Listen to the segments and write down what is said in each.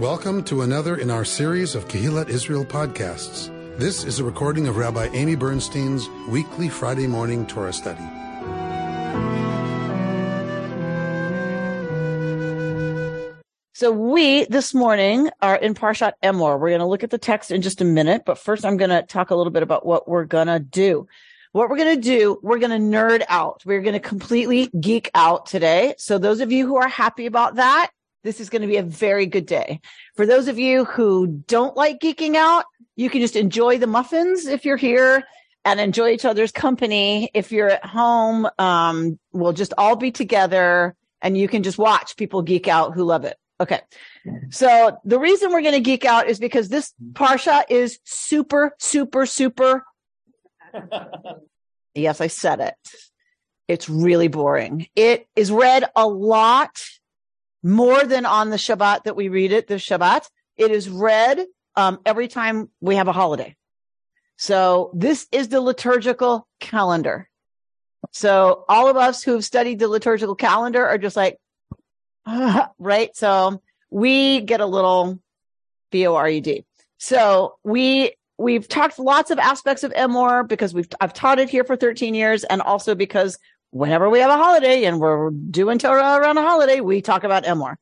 Welcome to another in our series of Kehillat Israel podcasts. This is a recording of Rabbi Amy Bernstein's weekly Friday morning Torah study. So we this morning are in Parshat Emor. We're going to look at the text in just a minute, but first I'm going to talk a little bit about what we're going to do. What we're going to do, we're going to nerd out. We're going to completely geek out today. So those of you who are happy about that, this is going to be a very good day. For those of you who don't like geeking out, you can just enjoy the muffins if you're here and enjoy each other's company. If you're at home, um, we'll just all be together and you can just watch people geek out who love it. Okay. So the reason we're going to geek out is because this Parsha is super, super, super. yes, I said it. It's really boring. It is read a lot more than on the Shabbat that we read it, the Shabbat. It is read um, every time we have a holiday. So this is the liturgical calendar. So all of us who've studied the liturgical calendar are just like, right? So we get a little B-O-R-E-D. So we, we've talked lots of aspects of Emor because we've, I've taught it here for 13 years and also because whenever we have a holiday and we're doing Torah around a holiday, we talk about Emor.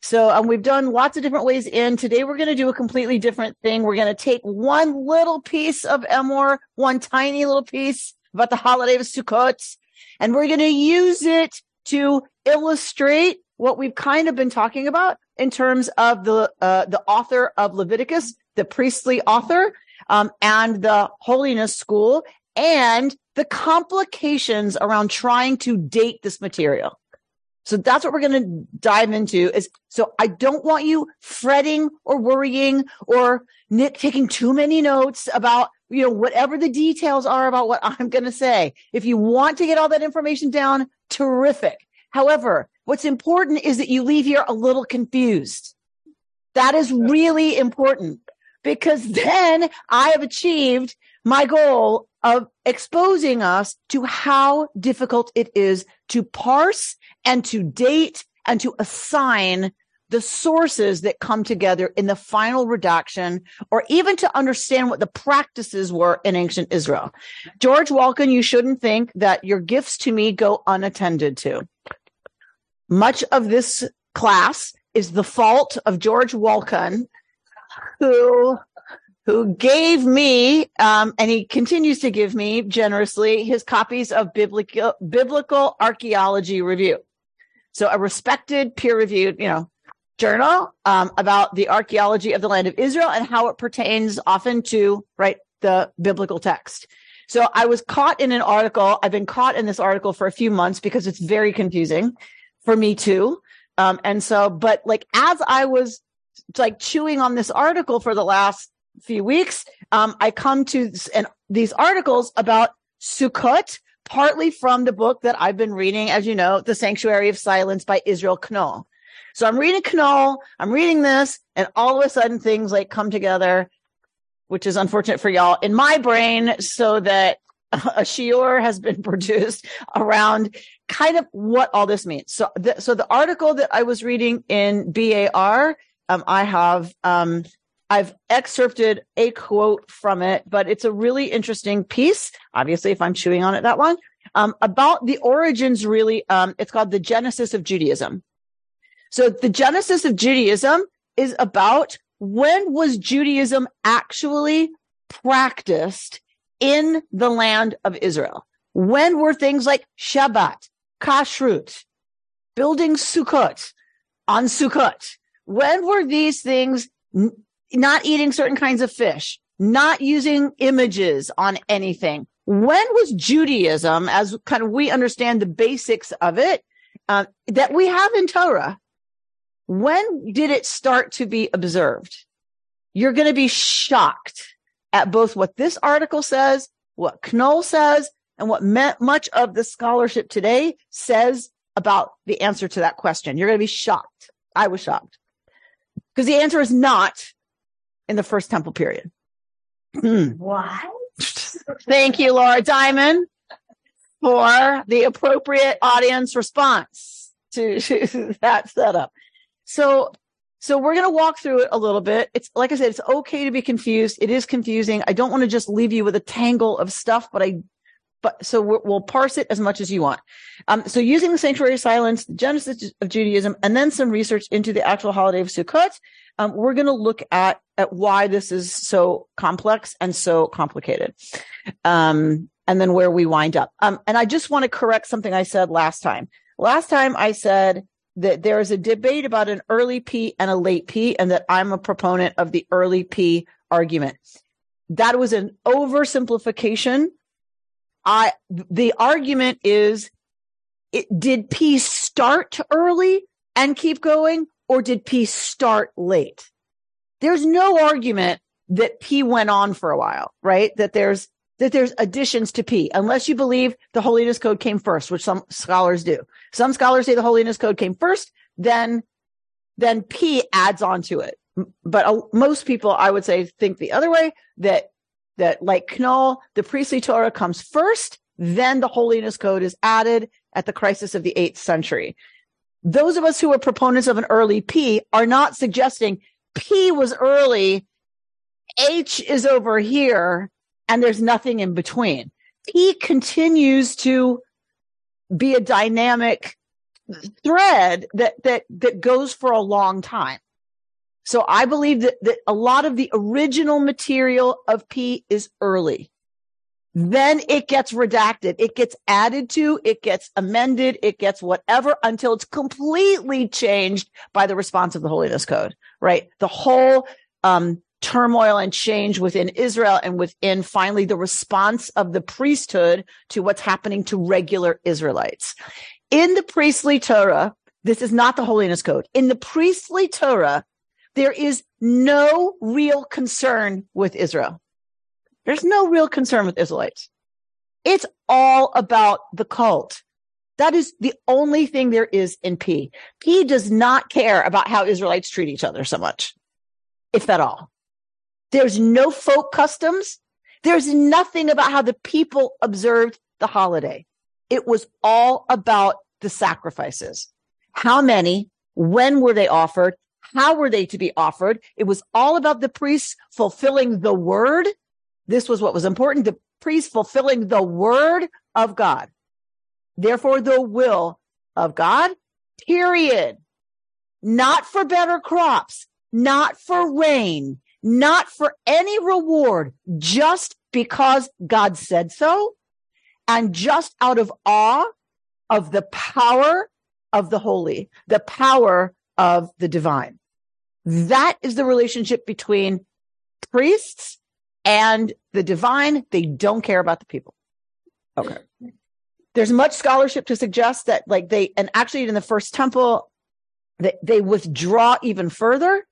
So um, we've done lots of different ways in. Today we're going to do a completely different thing. We're going to take one little piece of Emor, one tiny little piece about the holiday of Sukkot, and we're going to use it to illustrate what we've kind of been talking about in terms of the uh, the author of Leviticus, the priestly author, um, and the holiness school, and the complications around trying to date this material. So that's what we're going to dive into is so I don't want you fretting or worrying or Nick taking too many notes about, you know, whatever the details are about what I'm going to say. If you want to get all that information down, terrific. However, what's important is that you leave here a little confused. That is really important because then I have achieved my goal of exposing us to how difficult it is to parse and to date and to assign the sources that come together in the final redaction or even to understand what the practices were in ancient Israel. George Walken, you shouldn't think that your gifts to me go unattended to. Much of this class is the fault of George Walken, who who gave me, um, and he continues to give me generously his copies of biblical biblical archaeology review. So a respected peer reviewed, you know, journal um, about the archaeology of the land of Israel and how it pertains often to right the biblical text. So I was caught in an article. I've been caught in this article for a few months because it's very confusing for me too. Um, and so, but like as I was like chewing on this article for the last few weeks, um, I come to and these articles about Sukkot, partly from the book that I've been reading, as you know, The Sanctuary of Silence by Israel Knohl. So I'm reading Knohl, I'm reading this, and all of a sudden things like come together, which is unfortunate for y'all in my brain, so that a shiur has been produced around kind of what all this means. So, the, so the article that I was reading in BAR, um, I have, um, I've excerpted a quote from it, but it's a really interesting piece. Obviously, if I'm chewing on it that long, um, about the origins, really, um, it's called the Genesis of Judaism. So the Genesis of Judaism is about when was Judaism actually practiced in the land of Israel? When were things like Shabbat, Kashrut, building Sukkot on Sukkot? When were these things not eating certain kinds of fish, not using images on anything? When was Judaism, as kind of we understand the basics of it, uh, that we have in Torah? When did it start to be observed? You're going to be shocked at both what this article says, what Knohl says, and what much of the scholarship today says about the answer to that question. You're going to be shocked. I was shocked because the answer is not in the first temple period. what? Thank you, Laura Diamond, for the appropriate audience response to, to that setup. So So we're going to walk through it a little bit. It's like I said, it's okay to be confused. It is confusing. I don't want to just leave you with a tangle of stuff, but I, but so we will parse it as much as you want. Um, so using the sanctuary of silence, the genesis of Judaism, and then some research into the actual holiday of Sukkot, um, we're going to look at, at why this is so complex and so complicated. Um, and then where we wind up. Um, and I just want to correct something I said last time. Last time I said that there is a debate about an early P and a late P, and that I'm a proponent of the early P argument. That was an oversimplification. I the argument is it, did P start early and keep going, or did P start late? There's no argument that P went on for a while, right? That there's that there's additions to P, unless you believe the holiness code came first, which some scholars do. Some scholars say the holiness code came first, then, then P adds on to it. But uh, most people, I would say, think the other way that, that like Knohl, the priestly Torah comes first, then the holiness code is added at the crisis of the eighth century. Those of us who are proponents of an early P are not suggesting P was early, H is over here, and there's nothing in between. P continues to be a dynamic thread that, that, that goes for a long time. So I believe that, that a lot of the original material of P is early. Then it gets redacted. It gets added to, it gets amended, it gets whatever until it's completely changed by the response of the Holiness Code, right? The whole, um, turmoil and change within Israel and within finally the response of the priesthood to what's happening to regular Israelites. In the priestly Torah, this is not the holiness code. In the priestly Torah, there is no real concern with Israel. There's no real concern with Israelites. It's all about the cult. That is the only thing there is in P. P does not care about how Israelites treat each other so much, if at all. There's no folk customs. There's nothing about how the people observed the holiday. It was all about the sacrifices. How many? When were they offered? How were they to be offered? It was all about the priests fulfilling the word. This was what was important. The priests fulfilling the word of God. Therefore, the will of God, period. Not for better crops, not for rain, not for any reward, just because God said so and just out of awe of the power of the holy, the power of the divine. That is the relationship between priests and the divine. They don't care about the people. Okay. There's much scholarship to suggest that like they, and actually in the first temple, that they withdraw even further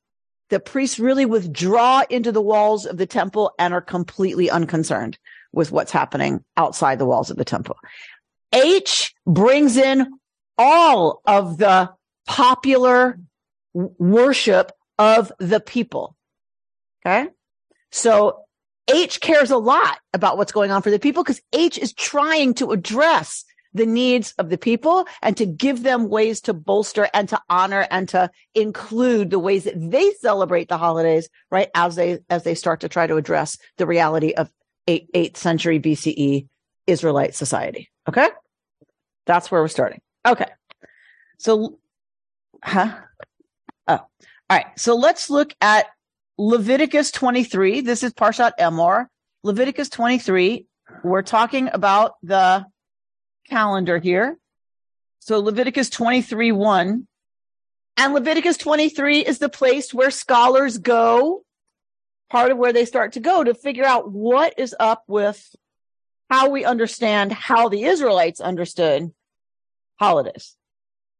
the priests really withdraw into the walls of the temple and are completely unconcerned with what's happening outside the walls of the temple. H brings in all of the popular worship of the people. Okay. So H cares a lot about what's going on for the people because H is trying to address the needs of the people and to give them ways to bolster and to honor and to include the ways that they celebrate the holidays, right? As they, as they start to try to address the reality of eight, eighth century BCE Israelite society. Okay. That's where we're starting. Okay. So, huh? Oh, all right. So let's look at Leviticus 23. This is Parshat Emor. Leviticus 23. We're talking about the calendar here. So Leviticus 23, 1. And Leviticus 23 is the place where scholars go, part of where they start to go to figure out what is up with how we understand how the Israelites understood holidays.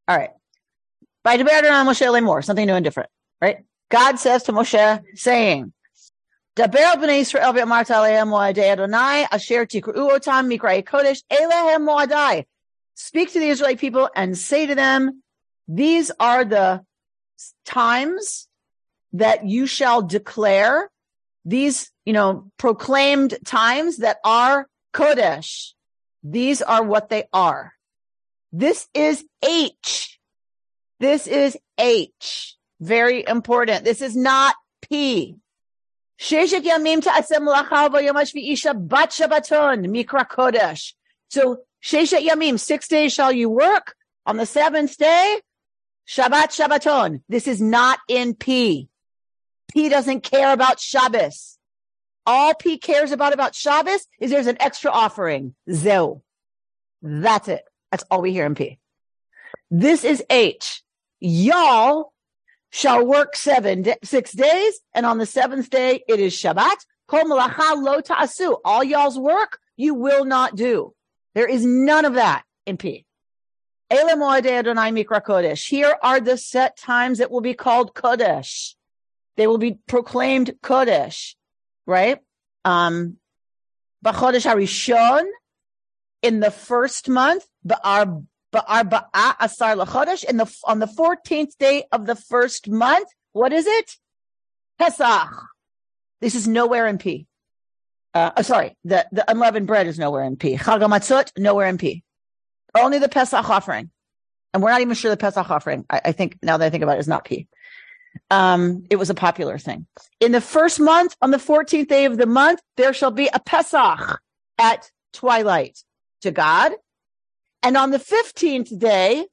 All right. By Deber on Moshe Lemor, something new and different, right? God says to Moshe, saying, Daber b'nei moadei Adonai asher tikru otam elehem moadai. Speak to the Israelite people and say to them, these are the times that you shall declare these, you know, proclaimed times that are Kodesh. These are what they are. This is H. This is H. Very important. This is not P. Mikra kodesh. So sheshet yamim, six days shall you work. On the seventh day, Shabbat Shabbaton. This is not in P. P doesn't care about Shabbos. All P cares about about Shabbos is there's an extra offering. Zeu. That's it. That's all we hear in P. This is H. Y'all shall work seven, six days, and on the seventh day it is Shabbat. Kol malacha lo ta'asu. All y'all's work you will not do. There is none of that in P. Mikra kodesh. Here are the set times that will be called kodesh. They will be proclaimed kodesh, right? Um, b'chodesh harishon in the first month, ba'ar ba'arba'a asar lachodesh the on the fourteenth day of the first month. What is it? Pesach. This is nowhere in P. Uh, oh, sorry, the the unleavened bread is nowhere in P. Chag nowhere in P. Only the Pesach offering. And we're not even sure the Pesach offering, I, I think now that I think about it, is not P. Um, it was a popular thing. In the first month, on the 14th day of the month, there shall be a Pesach at twilight to God. And on the 15th day,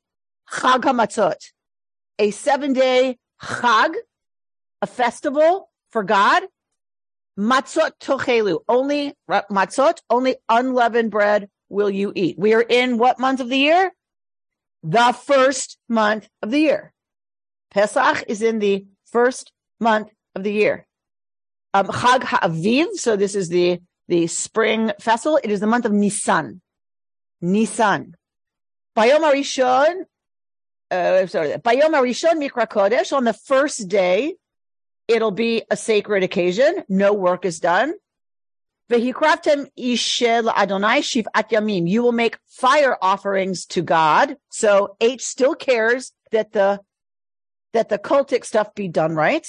Chag HaMatzot, a seven day Chag, a festival for God. Matzot tochelu, only matzot, only unleavened bread will you eat? We are in what month of the year? The first month of the year. Pesach is in the first month of the year. Um, Chag HaAviv, so this is the, the spring festival. It is the month of Nisan. Nisan. Bayom Arishon, uh, sorry, Bayom Arishon Mikra Kodesh, on the first day, it'll be a sacred occasion. No work is done. Vehikraftem ishel Adonai shivat yamim. You will make fire offerings to God. So H still cares that the that the cultic stuff be done right.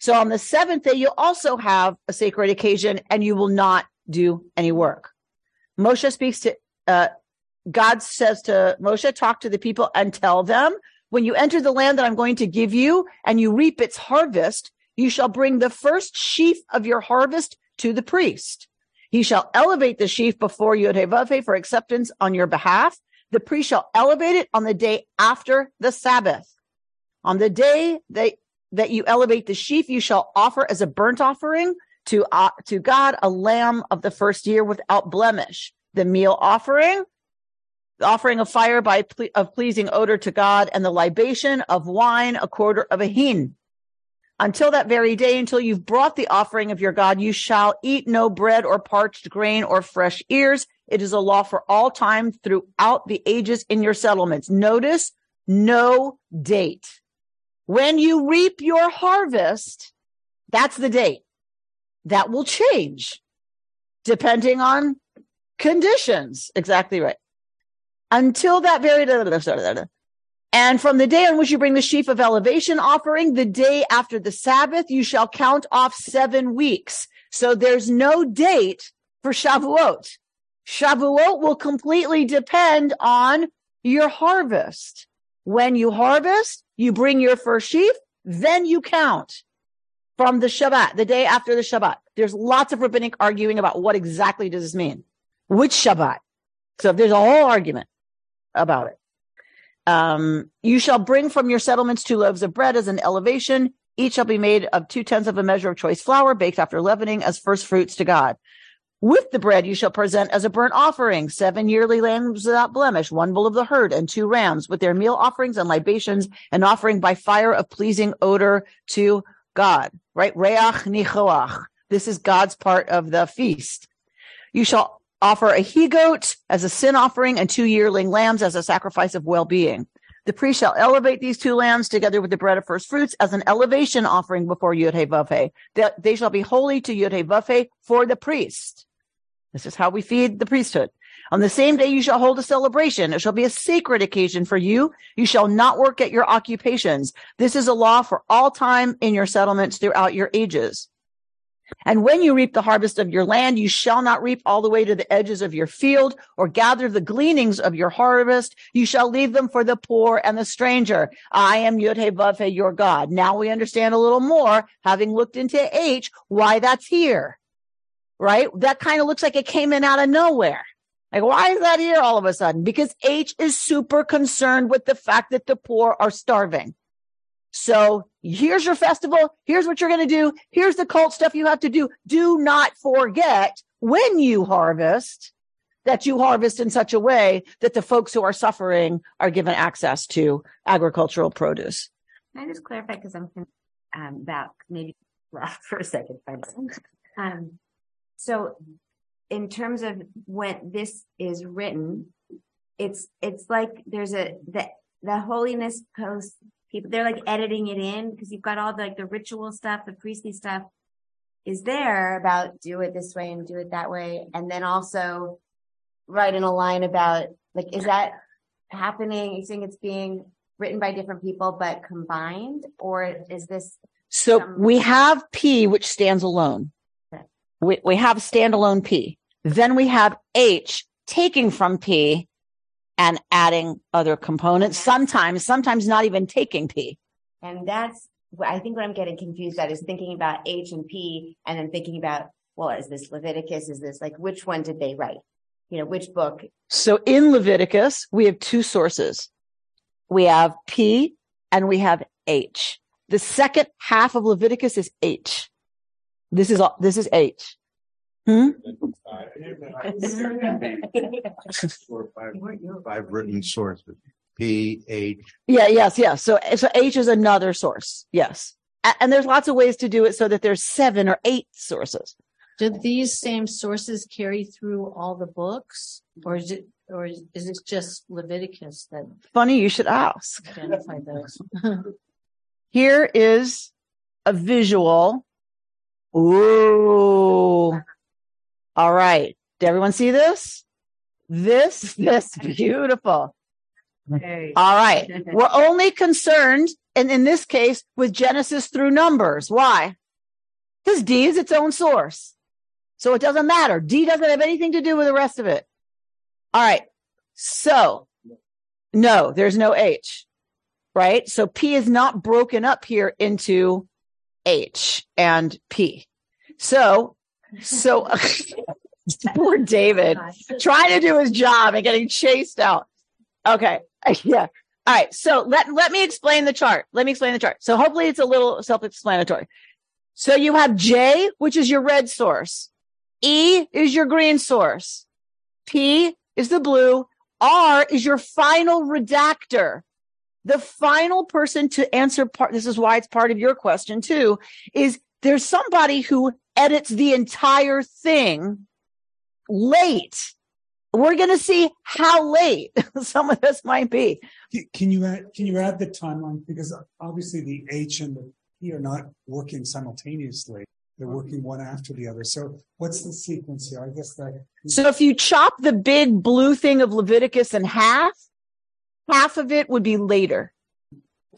So on the seventh day, you'll also have a sacred occasion, and you will not do any work. Moshe speaks to uh, God says to Moshe, talk to the people and tell them when you enter the land that I'm going to give you and you reap its harvest, you shall bring the first sheaf of your harvest to the priest. He shall elevate the sheaf before Yod for acceptance on your behalf. The priest shall elevate it on the day after the Sabbath. On the day that, that you elevate the sheaf, you shall offer as a burnt offering to, uh, to God a lamb of the first year without blemish. The meal offering, the offering of fire by ple- of pleasing odor to God, and the libation of wine, a quarter of a hin until that very day, until you've brought the offering of your God, you shall eat no bread or parched grain or fresh ears. It is a law for all time throughout the ages in your settlements. Notice no date. When you reap your harvest, that's the date. That will change depending on conditions. Exactly right. Until that very and from the day on which you bring the sheaf of elevation offering, the day after the Sabbath, you shall count off seven weeks. So there's no date for Shavuot. Shavuot will completely depend on your harvest. When you harvest, you bring your first sheaf, then you count from the Shabbat, the day after the Shabbat. There's lots of rabbinic arguing about what exactly does this mean? Which Shabbat? So there's a whole argument about it. Um, you shall bring from your settlements two loaves of bread as an elevation. Each shall be made of two tenths of a measure of choice flour, baked after leavening as first fruits to God. With the bread you shall present as a burnt offering seven yearly lambs without blemish, one bull of the herd, and two rams, with their meal offerings and libations, and offering by fire of pleasing odor to God. Right? Reach nichoach. This is God's part of the feast. You shall offer a he goat as a sin offering and two yearling lambs as a sacrifice of well-being. The priest shall elevate these two lambs together with the bread of first fruits as an elevation offering before Yud Vavhe. They shall be holy to Yud Vavhe for the priest. This is how we feed the priesthood. On the same day you shall hold a celebration. It shall be a sacred occasion for you. You shall not work at your occupations. This is a law for all time in your settlements throughout your ages. And when you reap the harvest of your land, you shall not reap all the way to the edges of your field or gather the gleanings of your harvest. You shall leave them for the poor and the stranger. I am Yud-Heh your God. Now we understand a little more, having looked into H, why that's here, right? That kind of looks like it came in out of nowhere. Like, why is that here all of a sudden? Because H is super concerned with the fact that the poor are starving. So here's your festival. Here's what you're going to do. Here's the cult stuff you have to do. Do not forget when you harvest that you harvest in such a way that the folks who are suffering are given access to agricultural produce. Can I just clarify because I'm um, about maybe laugh for a second. Um, so in terms of when this is written, it's it's like there's a the the holiness post people they're like editing it in because you've got all the like the ritual stuff, the priestly stuff is there about do it this way and do it that way. And then also write in a line about like, is that happening? You think it's being written by different people, but combined or is this? So some- we have P, which stands alone. Okay. We, we have standalone P. Then we have H taking from P and adding other components. Sometimes, sometimes not even taking P. And that's, I think what I'm getting confused at is thinking about H and P and then thinking about, well, is this Leviticus? Is this like, which one did they write? You know, which book? So in Leviticus, we have two sources. We have P and we have H. The second half of Leviticus is H. This is, this is H. Hmm? five, written sources. P, H. Yeah, yes, yes. So, so H is another source. Yes. And there's lots of ways to do it so that there's seven or eight sources. Do these same sources carry through all the books or is it, or is it just Leviticus that? Funny you should ask. Identify those. Here is a visual. Ooh. All right. Did everyone see this? This, this beautiful. All right. We're only concerned, and in this case, with Genesis through Numbers. Why? Because D is its own source. So it doesn't matter. D doesn't have anything to do with the rest of it. All right. So no, there's no H, right? So P is not broken up here into H and P. So so poor David trying to do his job and getting chased out. Okay. Yeah. All right. So let, let me explain the chart. Let me explain the chart. So hopefully it's a little self-explanatory. So you have J, which is your red source. E is your green source. P is the blue. R is your final redactor. The final person to answer part, this is why it's part of your question too, is there's somebody who edits the entire thing late. We're going to see how late some of this might be. Can you add, can you add the timeline? Because obviously the H and the P are not working simultaneously. They're working one after the other. So what's the sequence here? I guess that. So if you chop the big blue thing of Leviticus in half, half of it would be later.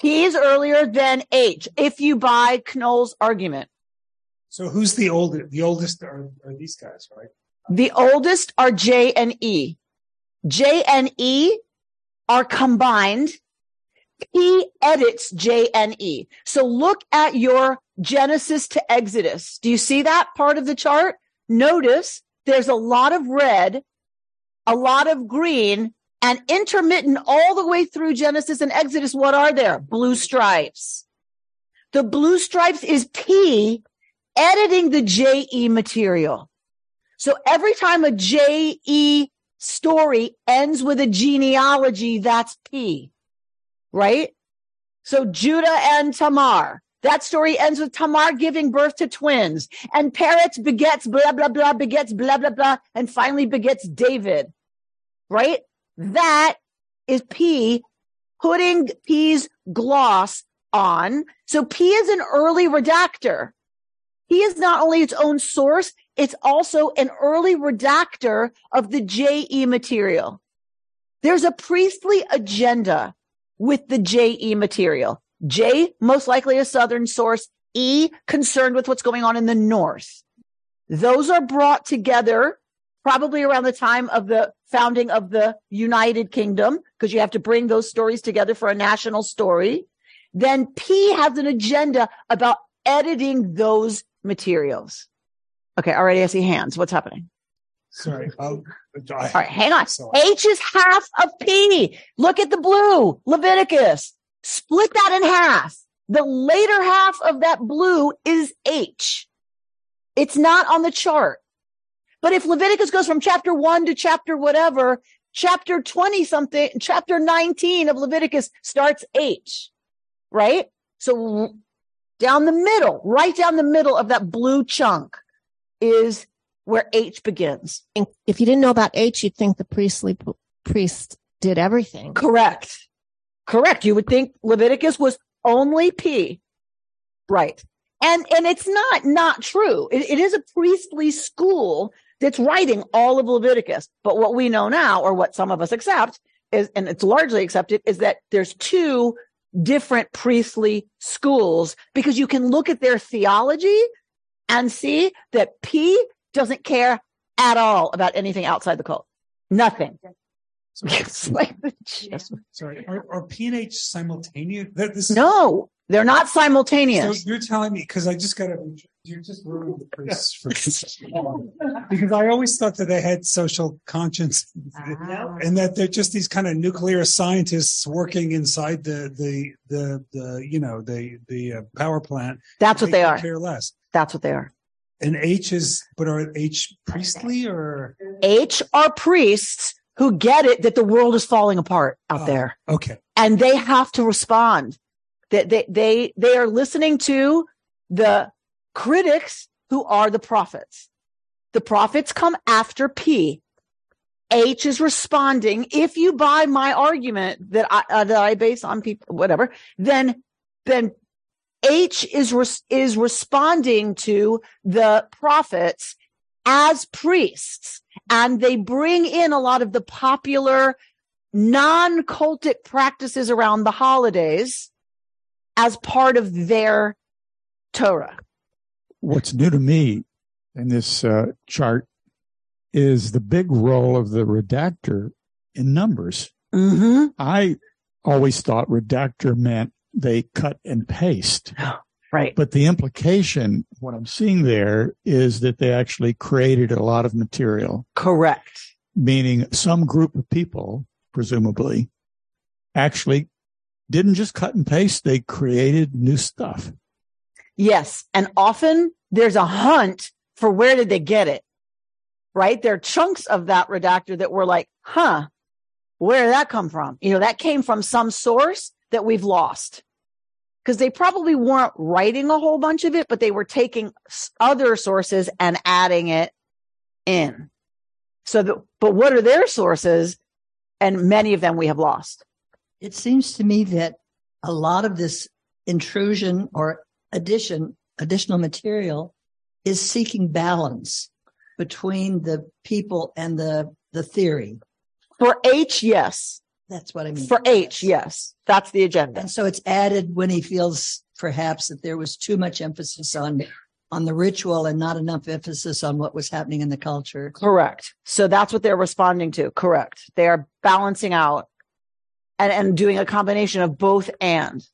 P is earlier than H if you buy Knohl's argument. So who's the oldest? The oldest are, are these guys, right? The oldest are J and E. J and E are combined. P edits J and E. So look at your Genesis to Exodus. Do you see that part of the chart? Notice there's a lot of red, a lot of green, and intermittent all the way through Genesis and Exodus. What are there? Blue stripes. The blue stripes is P editing the JE material. So every time a JE story ends with a genealogy, that's P, right? So Judah and Tamar, that story ends with Tamar giving birth to twins and Peretz begets blah, blah, blah, begets blah, blah, blah, and finally begets David, right? That is P putting P's gloss on. So P is an early redactor. He is not only its own source, it's also an early redactor of the JE material. There's a priestly agenda with the JE material. J, most likely a Southern source. E concerned with what's going on in the north. Those are brought together probably around the time of the founding of the United Kingdom, because you have to bring those stories together for a national story. Then P has an agenda about editing those materials. Okay, already I see hands. What's happening? Sorry. I- All right, hang on. Sorry. H is half of P. Look at the blue, Leviticus. Split that in half. The later half of that blue is H. It's not on the chart. But if Leviticus goes from chapter one to chapter whatever, chapter 20 something, chapter 19 of Leviticus starts H, right? So down the middle, right down the middle of that blue chunk is where H begins. think if you didn't know about H, you'd think the priestly p- priest did everything. Correct. Correct. You would think Leviticus was only P. Right. And, and it's not, not true. It, it is a priestly school that's writing all of Leviticus. But what we know now, or what some of us accept is, and it's largely accepted, is that there's two different priestly schools because you can look at their theology and see that P doesn't care at all about anything outside the cult. Nothing. It's like just- Sorry, are, are P and H simultaneous? That this no, they're not So simultaneous. you're telling me because I just got to. You're just ruining the priests for because I always thought that they had social conscience Ah. and that they're just these kind of nuclear scientists working inside the the the the you know the the uh, power plant. That's what they could are. Care less. That's what they are. And H is, but are H priestly or H are priests who get it that the world is falling apart out Oh. there okay? and they have to respond. That they, they, they are listening to the critics who are the prophets. The prophets come after P. H is responding. If you buy my argument that I, uh, that I base on people, whatever, then, then H is, res- is responding to the prophets as priests and they bring in a lot of the popular non-cultic practices around the holidays as part of their Torah. What's new to me in this uh, chart is the big role of the redactor in numbers. Mm-hmm. I always thought redactor meant they cut and paste, Right. but the implication, what I'm seeing there is that they actually created a lot of material, Correct. meaning some group of people, presumably, actually didn't just cut and paste, they created new stuff. Yes. And often there's a hunt for where did they get it? Right? There are chunks of that redactor that were like, huh, where did that come from? You know, that came from some source that we've lost. Because they probably weren't writing a whole bunch of it, but they were taking other sources and adding it in. So, the, but what are their sources? And many of them we have lost. It seems to me that a lot of this intrusion or addition, additional material is seeking balance between the people and the, the theory. For H, yes. That's what I mean. For H, yes. That's the agenda. And so it's added when he feels perhaps that there was too much emphasis on, on the ritual and not enough emphasis on what was happening in the culture. Correct. So that's what they're responding to. Correct. They are balancing out and, and doing a combination of both and.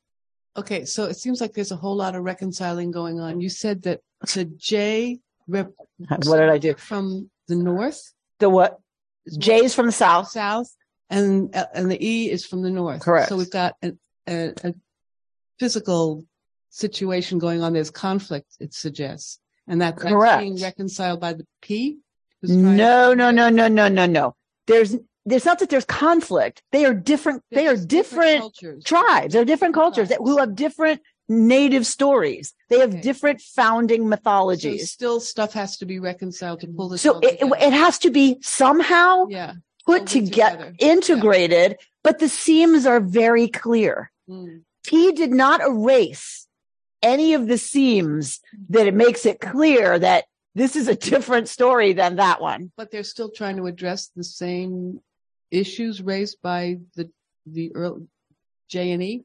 Okay, so it seems like there's a whole lot of reconciling going on. You said that the J rep What did I do? from the north, The what? J is from the south. south, and uh, and the E is from the north. Correct. So we've got a, a, a physical situation going on. There's conflict. It suggests, and that that's Correct. being reconciled by the P. No, no, no, no, no, no, no. There's, there's not that there's conflict. They are different. They are different cultures. tribes. They're different cultures that, who have different native stories. They have Okay. different founding So mythologies. still stuff has to be reconciled to pull this. So it, together. it has to be somehow yeah. put together, together. integrated, but the seams are very clear. Mm. He did not erase any of the seams that it makes it clear that this is a different story than that one. but they're still trying to address the same issues raised by the the early J and E.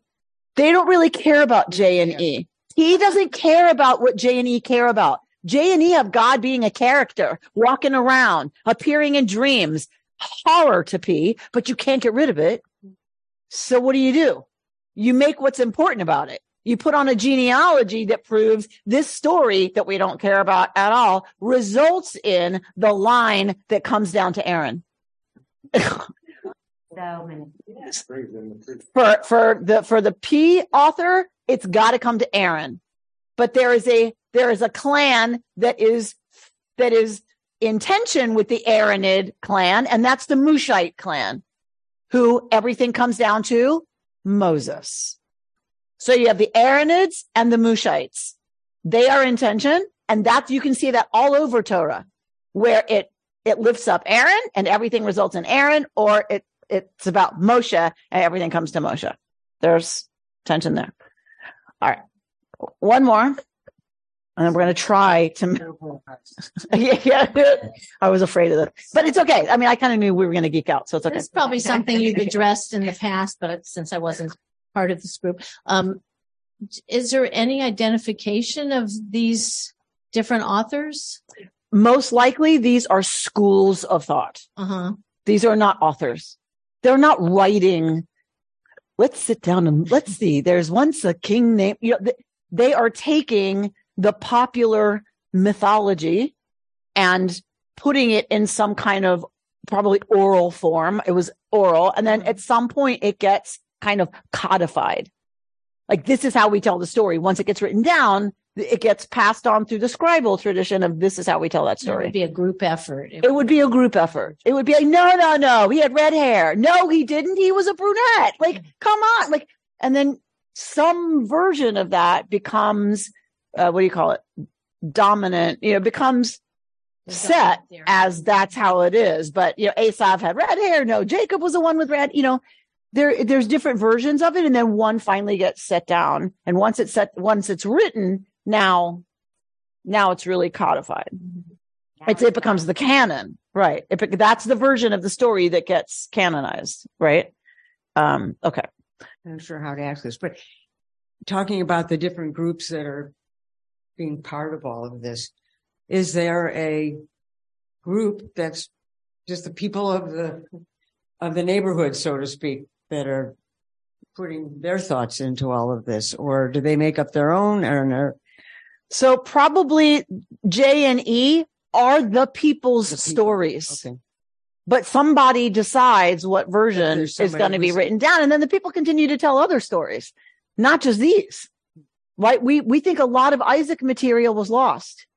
They don't really care about J and E. He doesn't care about what J and E care about. J and E have God being a character, walking around, appearing in dreams, horror to P, but you can't get rid of it. So what do you do? You make what's important about it. You put on a genealogy that proves this story that we don't care about at all results in the line that comes down to Aaron. So many. for for the for the P author, it's got to come to Aaron. But there is a there is a clan that is that is in tension with the Aaronid clan, and that's the Mushite clan, who everything comes down to Moses. So you have the Aaronids and the Mushites. They are in tension, and that's you can see that all over Torah, where it it lifts up Aaron and everything results in Aaron, or it it's about Moshe and everything comes to Moshe. There's tension there. All right. One more. And then we're going to try to. yeah, yeah. I was afraid of that, but it's okay. I mean, I kind of knew we were going to geek out, so it's okay. It's probably something you've addressed in the past, but since I wasn't part of this group, um, is there any identification of these different authors? Most likely, these are schools of thought. Uh huh. These are not authors. They're not writing. Let's sit down and let's see. There's once a king named, you know, they are taking the popular mythology and putting it in some kind of probably oral form. It was oral. And then at some point it gets kind of codified. Like this is how we tell the story. Once it gets written down, it gets passed on through the scribal tradition of this is how we tell that story. It would be a group effort. It would be a group effort. It would be like, no, no, no. He had red hair. No, he didn't. He was a brunette. Like, come on. Like, and then some version of that becomes, uh, what do you call it? Dominant, you know, becomes The set as that's how it is. But, you know, Asaph had red hair. No, Jacob was the one with red, you know, there, there's different versions of it. And then one finally gets set down. And once it's set, once it's written, now, now it's really codified. It's, it becomes the canon, right? It, that's the version of the story that gets canonized, right? Um, okay. I'm not sure how to ask this, but talking about the different groups that are being part of all of this, is there a group that's just the people of the of the neighborhood, so to speak, that are putting their thoughts into all of this, or do they make up their own? And are So probably J and E are the people's The people. stories, okay? but somebody decides what version is going to be written down. And then the people continue to tell other stories, not just these, right? We, we think a lot of Isaac material was lost,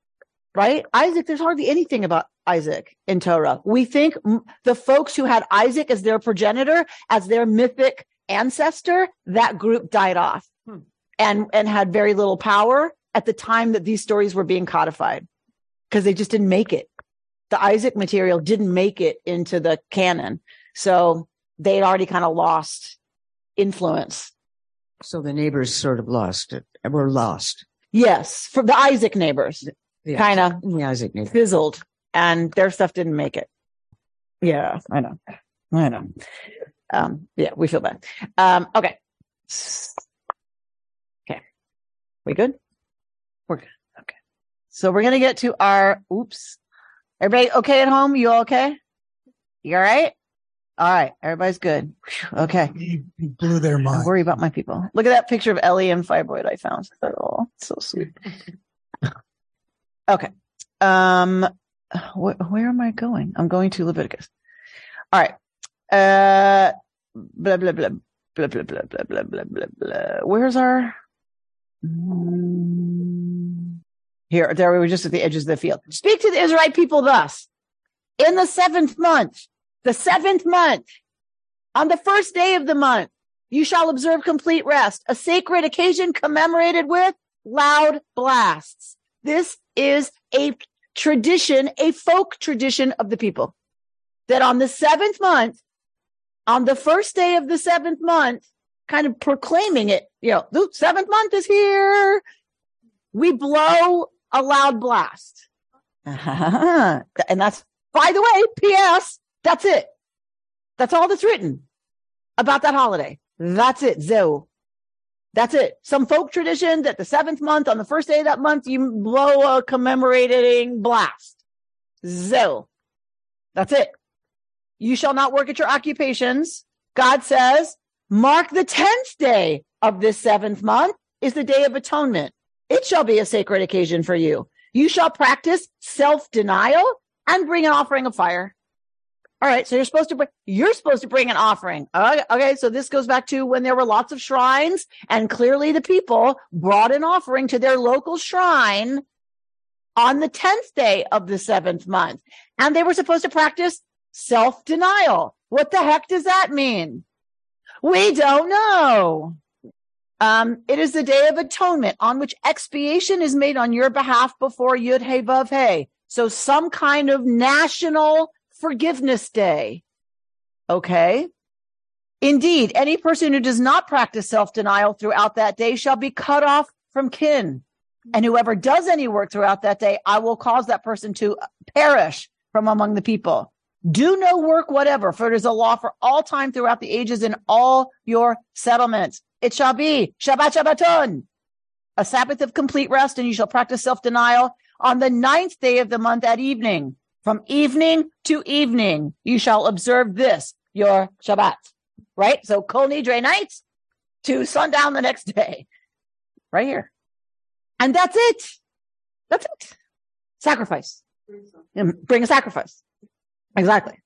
right? Isaac, there's hardly anything about Isaac in Torah. We think the folks who had Isaac as their progenitor, as their mythic ancestor, that group died off Hmm. and, and had very little power at the time that these stories were being codified because they just didn't make it. The Isaac material didn't make it into the canon. So they'd already kind of lost influence. So the neighbors sort of lost it. Were lost. Yes, for the Isaac neighbors Yeah. kind of The Isaac neighbors. fizzled and their stuff didn't make it. Yeah, I know. I know. Um, yeah, we feel bad. Um, okay. Okay. We good? We're good. Okay. So we're going to get to our, oops. Everybody okay at home? You all okay? You all right? All right. Everybody's good. Phew, Okay. You blew their I mind. worry about my people. Look at that picture of Ellie and fibroid I found. Oh, so sweet. okay. Um, wh- where am I going? I'm going to Leviticus. All right. Uh, blah, blah, blah, blah, blah, blah, blah, blah, blah, blah, blah. Where's our, Mm, here, there we were just at the edges of the field. Speak to the Israelite people thus. In the seventh month, the seventh month, on the first day of the month, you shall observe complete rest, a sacred occasion commemorated with loud blasts. This is a tradition, a folk tradition of the people that on the seventh month, on the first day of the seventh month, kind of proclaiming it, you know, the seventh month is here. We blow a loud blast. Uh-huh. and that's, by the way, P.S. That's it. That's all that's written about that holiday. That's it. Zo. That's it. Some folk tradition that the seventh month, on the first day of that month, you blow a commemorating blast. Zil. That's it. You shall not work at your occupations. God says, mark the 10th day of this seventh month is the day of atonement. It shall be a sacred occasion for you. You shall practice self-denial and bring an offering of fire. All right. So you're supposed to bring, you're supposed to bring an offering. Okay, okay. So this goes back to when there were lots of shrines and clearly the people brought an offering to their local shrine on the 10th day of the seventh month. And they were supposed to practice self-denial. What the heck does that mean? We don't know. Um, it is the day of atonement on which expiation is made on your behalf before Yud Hey Vav Hey. So some kind of national forgiveness day. Okay. Indeed, any person who does not practice self-denial throughout that day shall be cut off from kin. And whoever does any work throughout that day, I will cause that person to perish from among the people. Do no work whatever, for it is a law for all time throughout the ages in all your settlements. It shall be Shabbat Shabbaton, a Sabbath of complete rest, and you shall practice self-denial on the ninth day of the month at evening. From evening to evening, you shall observe this, your Shabbat. Right? So Kol Nidre nights to sundown the next day. Right here. And that's it. That's it. Sacrifice. Mm, bring a sacrifice. Exactly.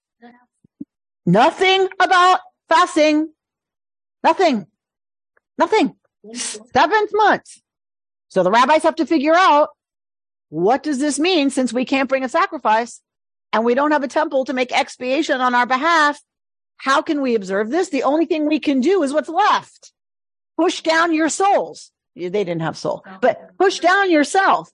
Nothing about fasting. Nothing. Nothing. Seventh month. So the rabbis have to figure out what does this mean since we can't bring a sacrifice and we don't have a temple to make expiation on our behalf? How can we observe this? The only thing we can do is what's left. Push down your souls. They didn't have soul, but push down yourself.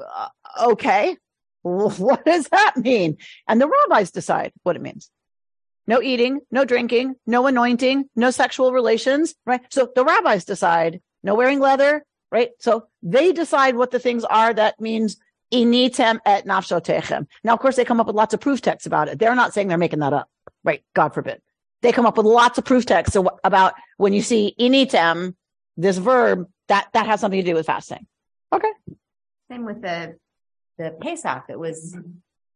Uh, okay. What does that mean? And the rabbis decide what it means. No eating, no drinking, no anointing, no sexual relations, right? So the rabbis decide no wearing leather, right? So they decide what the things are that means initem et nafshotechem. Now, of course, they come up with lots of proof texts about it. They're not saying they're making that up, right? God forbid. They come up with lots of proof texts about when you see initem, this verb, that, that has something to do with fasting. Okay. Same with the, the Pesach. It was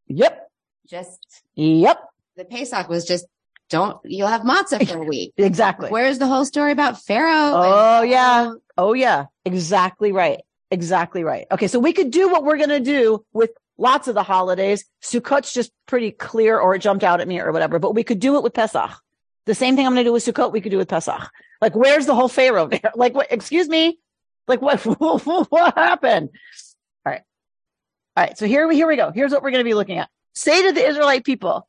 Yep. just, Yep. The Pesach was just, don't, you'll have matzah for a week. Exactly. Where's the whole story about Pharaoh? Oh and- yeah. Oh yeah. Exactly right. Exactly right. Okay. So we could do what we're going to do with lots of the holidays. Sukkot's just pretty clear or it jumped out at me or whatever, but we could do it with Pesach. The same thing I'm going to do with Sukkot, we could do with Pesach. Like, where's the whole Pharaoh there? Like, what, excuse me? Like, what, what happened? All right. All right. So here we, here we go. Here's what we're going to be looking at. Say to the Israelite people,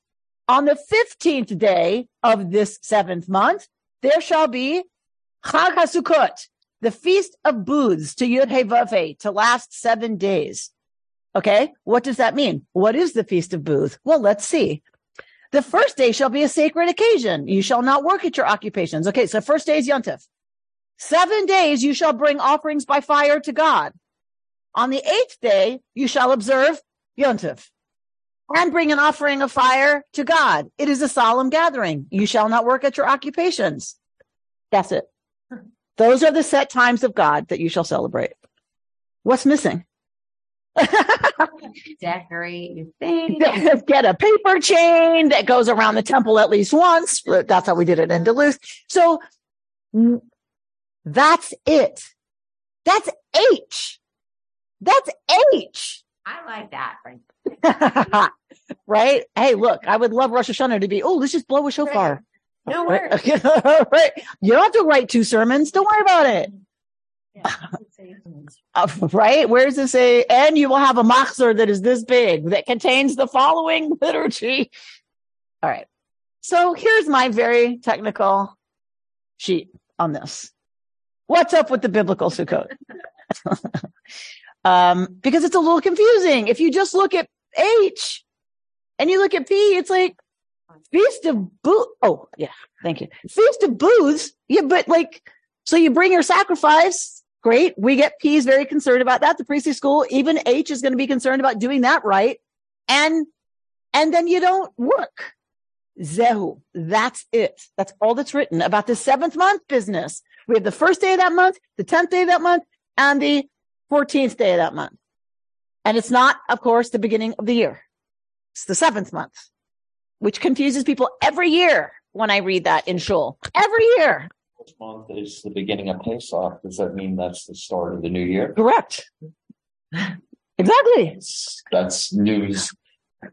on the 15th day of this seventh month, there shall be Chag HaSukkot, the feast of booths to Yud Hey to last seven days. Okay. What does that mean? What is the feast of booths? Well, let's see. The first day shall be a sacred occasion. You shall not work at your occupations. Okay. So first day is Yontif. Seven days you shall bring offerings by fire to God. On the eighth day, you shall observe Yontif and bring an offering of fire to God. It is a solemn gathering. You shall not work at your occupations. That's it. Those are the set times of God that you shall celebrate. What's missing? Decorate your thing. Get a paper chain that goes around the temple at least once. That's how we did it in Duluth. So mm, that's it. That's H. That's H. I like that. Frank. right? Hey, look, I would love Rosh Hashanah to be, oh, let's just blow a shofar. No Right? worries. right. You don't have to write two sermons. Don't worry about it. Uh, right? Where does it say? And you will have a machzor that is this big that contains the following liturgy. All right. So here's my very technical sheet on this. What's up with the biblical Sukkot? Um, because it's a little confusing. If you just look at H and you look at P, it's like feast of booth. Oh, yeah. Thank you. Feast of booths. Yeah, but like, so you bring your sacrifice. Great. We get P is very concerned about that. The priestly school, even H is going to be concerned about doing that right. And, and then you don't work. Zehu. That's it. That's all that's written about the seventh month business. We have the first day of that month, the 10th day of that month, and the 14th day of that month. And it's not, of course, the beginning of the year. It's the seventh month, which confuses people every year when I read that in shul. Every year. This month is the beginning of Pesach. Does that mean that's the start of the new year? Correct. Exactly. That's news.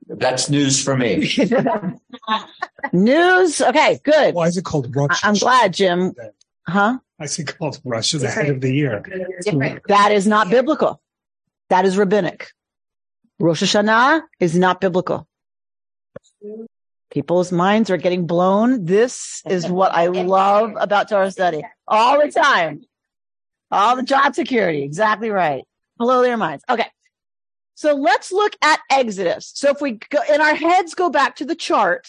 That's news for me. News. Okay, good. Why is it called Rosh? I- I'm glad, Jim. Huh? I see called Rosh the head of the year. That is not biblical. That is rabbinic. Rosh Hashanah is not biblical. People's minds are getting blown. This is what I love about Torah study all the time. All the job security. Exactly right. Blow their minds. Okay. So let's look at Exodus. So if we go in our heads, go back to the chart,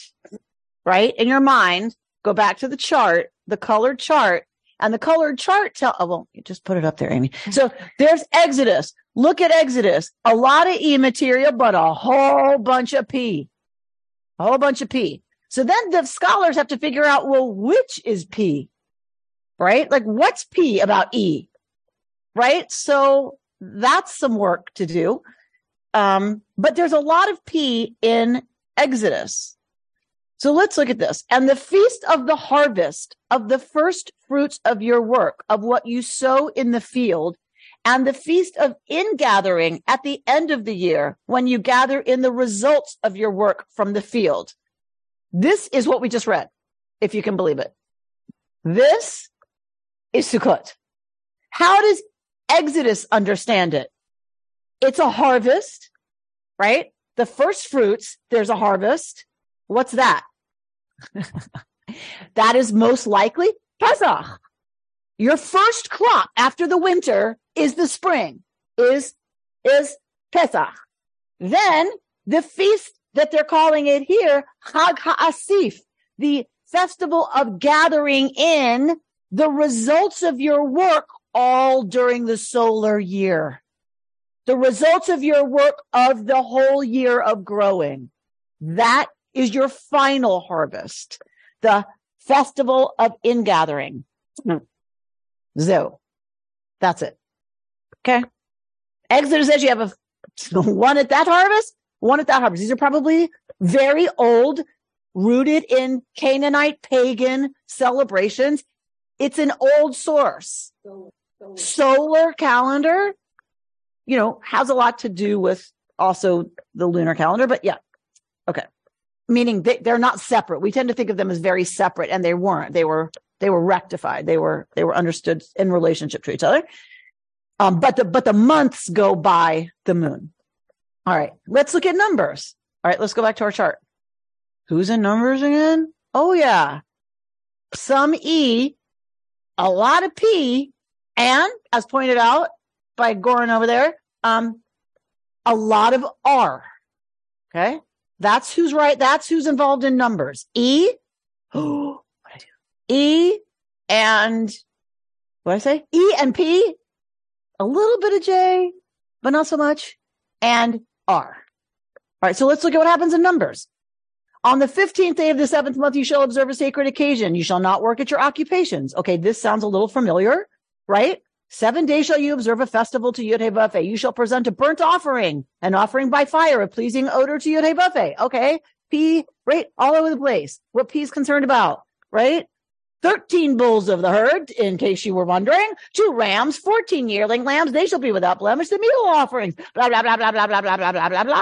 right? In your mind, go back to the chart, the colored chart, and the colored chart tell, oh, well, you just put it up there, Amy. So there's Exodus. Look at Exodus. A lot of E material, but a whole bunch of P. A whole bunch of P. So then the scholars have to figure out, well, which is P? Right? Like what's P about E? Right? So that's some work to do. Um, but there's a lot of P in Exodus. So let's look at this. And the feast of the harvest of the first fruits of your work, of what you sow in the field, and the feast of ingathering at the end of the year, when you gather in the results of your work from the field. This is what we just read, if you can believe it. This is Sukkot. How does Exodus understand it? It's a harvest, right? The first fruits, there's a harvest. What's that? that is most likely Pesach. Your first crop after the winter is the spring, is, is Pesach. Then the feast that they're calling it here, Chag HaAsif, the festival of gathering in the results of your work all during the solar year. The results of your work of the whole year of growing. That is your final harvest. The festival of ingathering. Hmm. So that's it. Okay. Exodus says you have a one at that harvest, one at that harvest. These are probably very old, rooted in Canaanite pagan celebrations. It's an old source. Solar calendar, you know, has a lot to do with also the lunar calendar, but yeah. Okay. Meaning they, they're not separate. We tend to think of them as very separate and they weren't. They were, they were rectified. They were, they were understood in relationship to each other. Um, but the, but the months go by the moon. All right. Let's look at numbers. All right. Let's go back to our chart. Who's in numbers again? Oh yeah. Some E, a lot of P, and as pointed out by Goran over there, um, a lot of R. Okay. That's who's right. That's who's involved in numbers. E. Oh, I do? E and what I say? E and P. A little bit of J, but not so much. And R. All right. So let's look at what happens in numbers. On the 15th day of the seventh month, you shall observe a sacred occasion. You shall not work at your occupations. Okay. This sounds a little familiar, right? Seven days shall you observe a festival to Yud Buffet. You shall present a burnt offering, an offering by fire, a pleasing odor to Yud Buffet. Okay. P, right? All over the place. What P is concerned about, right? 13 bulls of the herd, in case you were wondering, two rams, 14 yearling lambs. They shall be without blemish, the meal offerings, blah, blah, blah, blah, blah, blah, blah, blah, blah, blah, blah.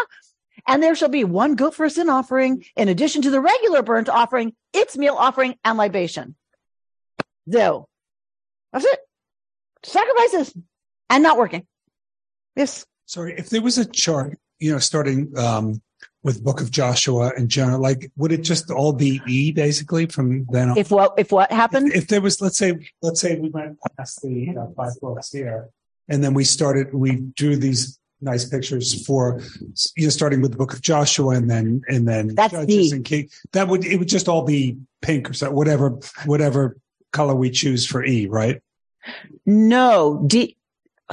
And there shall be one goat for a sin offering in addition to the regular burnt offering, its meal offering and libation. So that's it sacrifices and not working. Yes. Sorry, if there was a chart, you know, starting um, with Book of Joshua and Jonah, like would it just all be E basically from then on? If what if what happened? If, if there was, let's say, let's say we went past the uh, five books here, and then we started, we drew these nice pictures for you know, starting with the Book of Joshua, and then and then That's Judges D. and King. That would it would just all be pink or so, whatever whatever color we choose for E, right? No, D,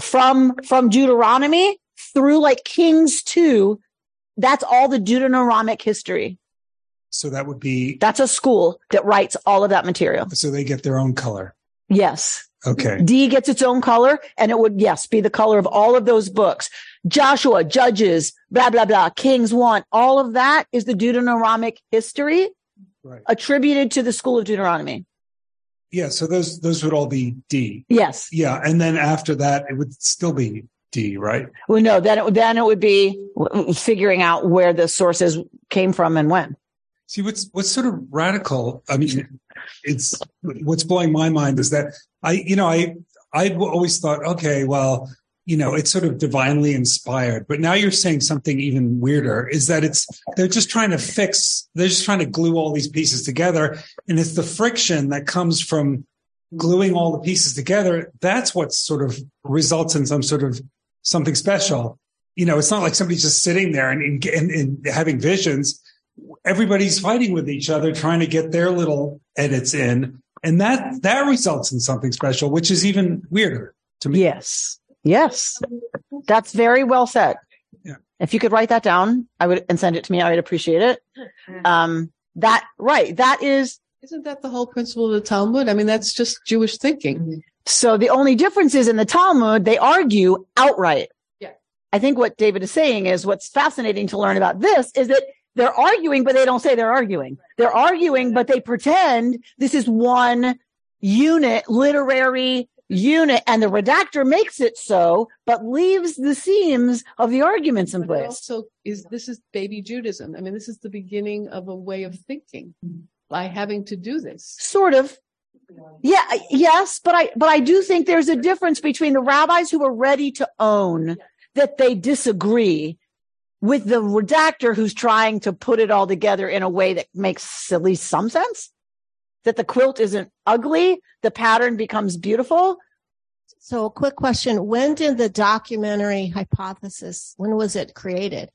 from from Deuteronomy through like Kings two, that's all the Deuteronomic history. So that would be That's a school that writes all of that material. so they get their own color. Yes. Okay. D gets its own color and it would, yes, be the color of all of those books. Joshua, Judges, blah, blah, blah, Kings one, all of that is the Deuteronomic history Right. attributed to the school of Deuteronomy. Yeah. So those, those would all be D. Yes. Yeah. And then after that, it would still be D, right? Well, no, then it, would- then it would be figuring out where the sources came from and when. See, what's, what's sort of radical. I mean, it's what's blowing my mind is that I, you know, I, I've always thought, okay, well, you know, it's sort of divinely inspired, but now you're saying something even weirder is that it's, they're just trying to fix, they're just trying to glue all these pieces together. And it's the friction that comes from gluing all the pieces together. That's what sort of results in some sort of something special. You know, it's not like somebody's just sitting there and, and, and having visions. Everybody's fighting with each other, trying to get their little edits in. And that, that results in something special, which is even weirder to me. Yes. Yes. That's very well said. Yeah. If you could write that down, I would and send it to me. I would appreciate it. Um, that right. That is Isn't that the whole principle of the Talmud? I mean, that's just Jewish thinking. so the only difference is in the Talmud, they argue outright. Yeah. I think what David is saying is what's fascinating to learn about this is that they're arguing, but they don't say they're arguing. They're arguing, but they pretend this is one unit, literary unit, and the redactor makes it so, but leaves the seams of the arguments in But place. also is this is baby Judaism. I mean, this is the beginning of a way of thinking by having to do this. Sort of. Yeah, yes, but I but I do think there's a difference between the rabbis who are ready to own that they disagree with the redactor who's trying to put it all together in a way that makes at least some sense. That the quilt isn't ugly, the pattern becomes beautiful. So a quick question. When did the documentary hypothesis, when was it created?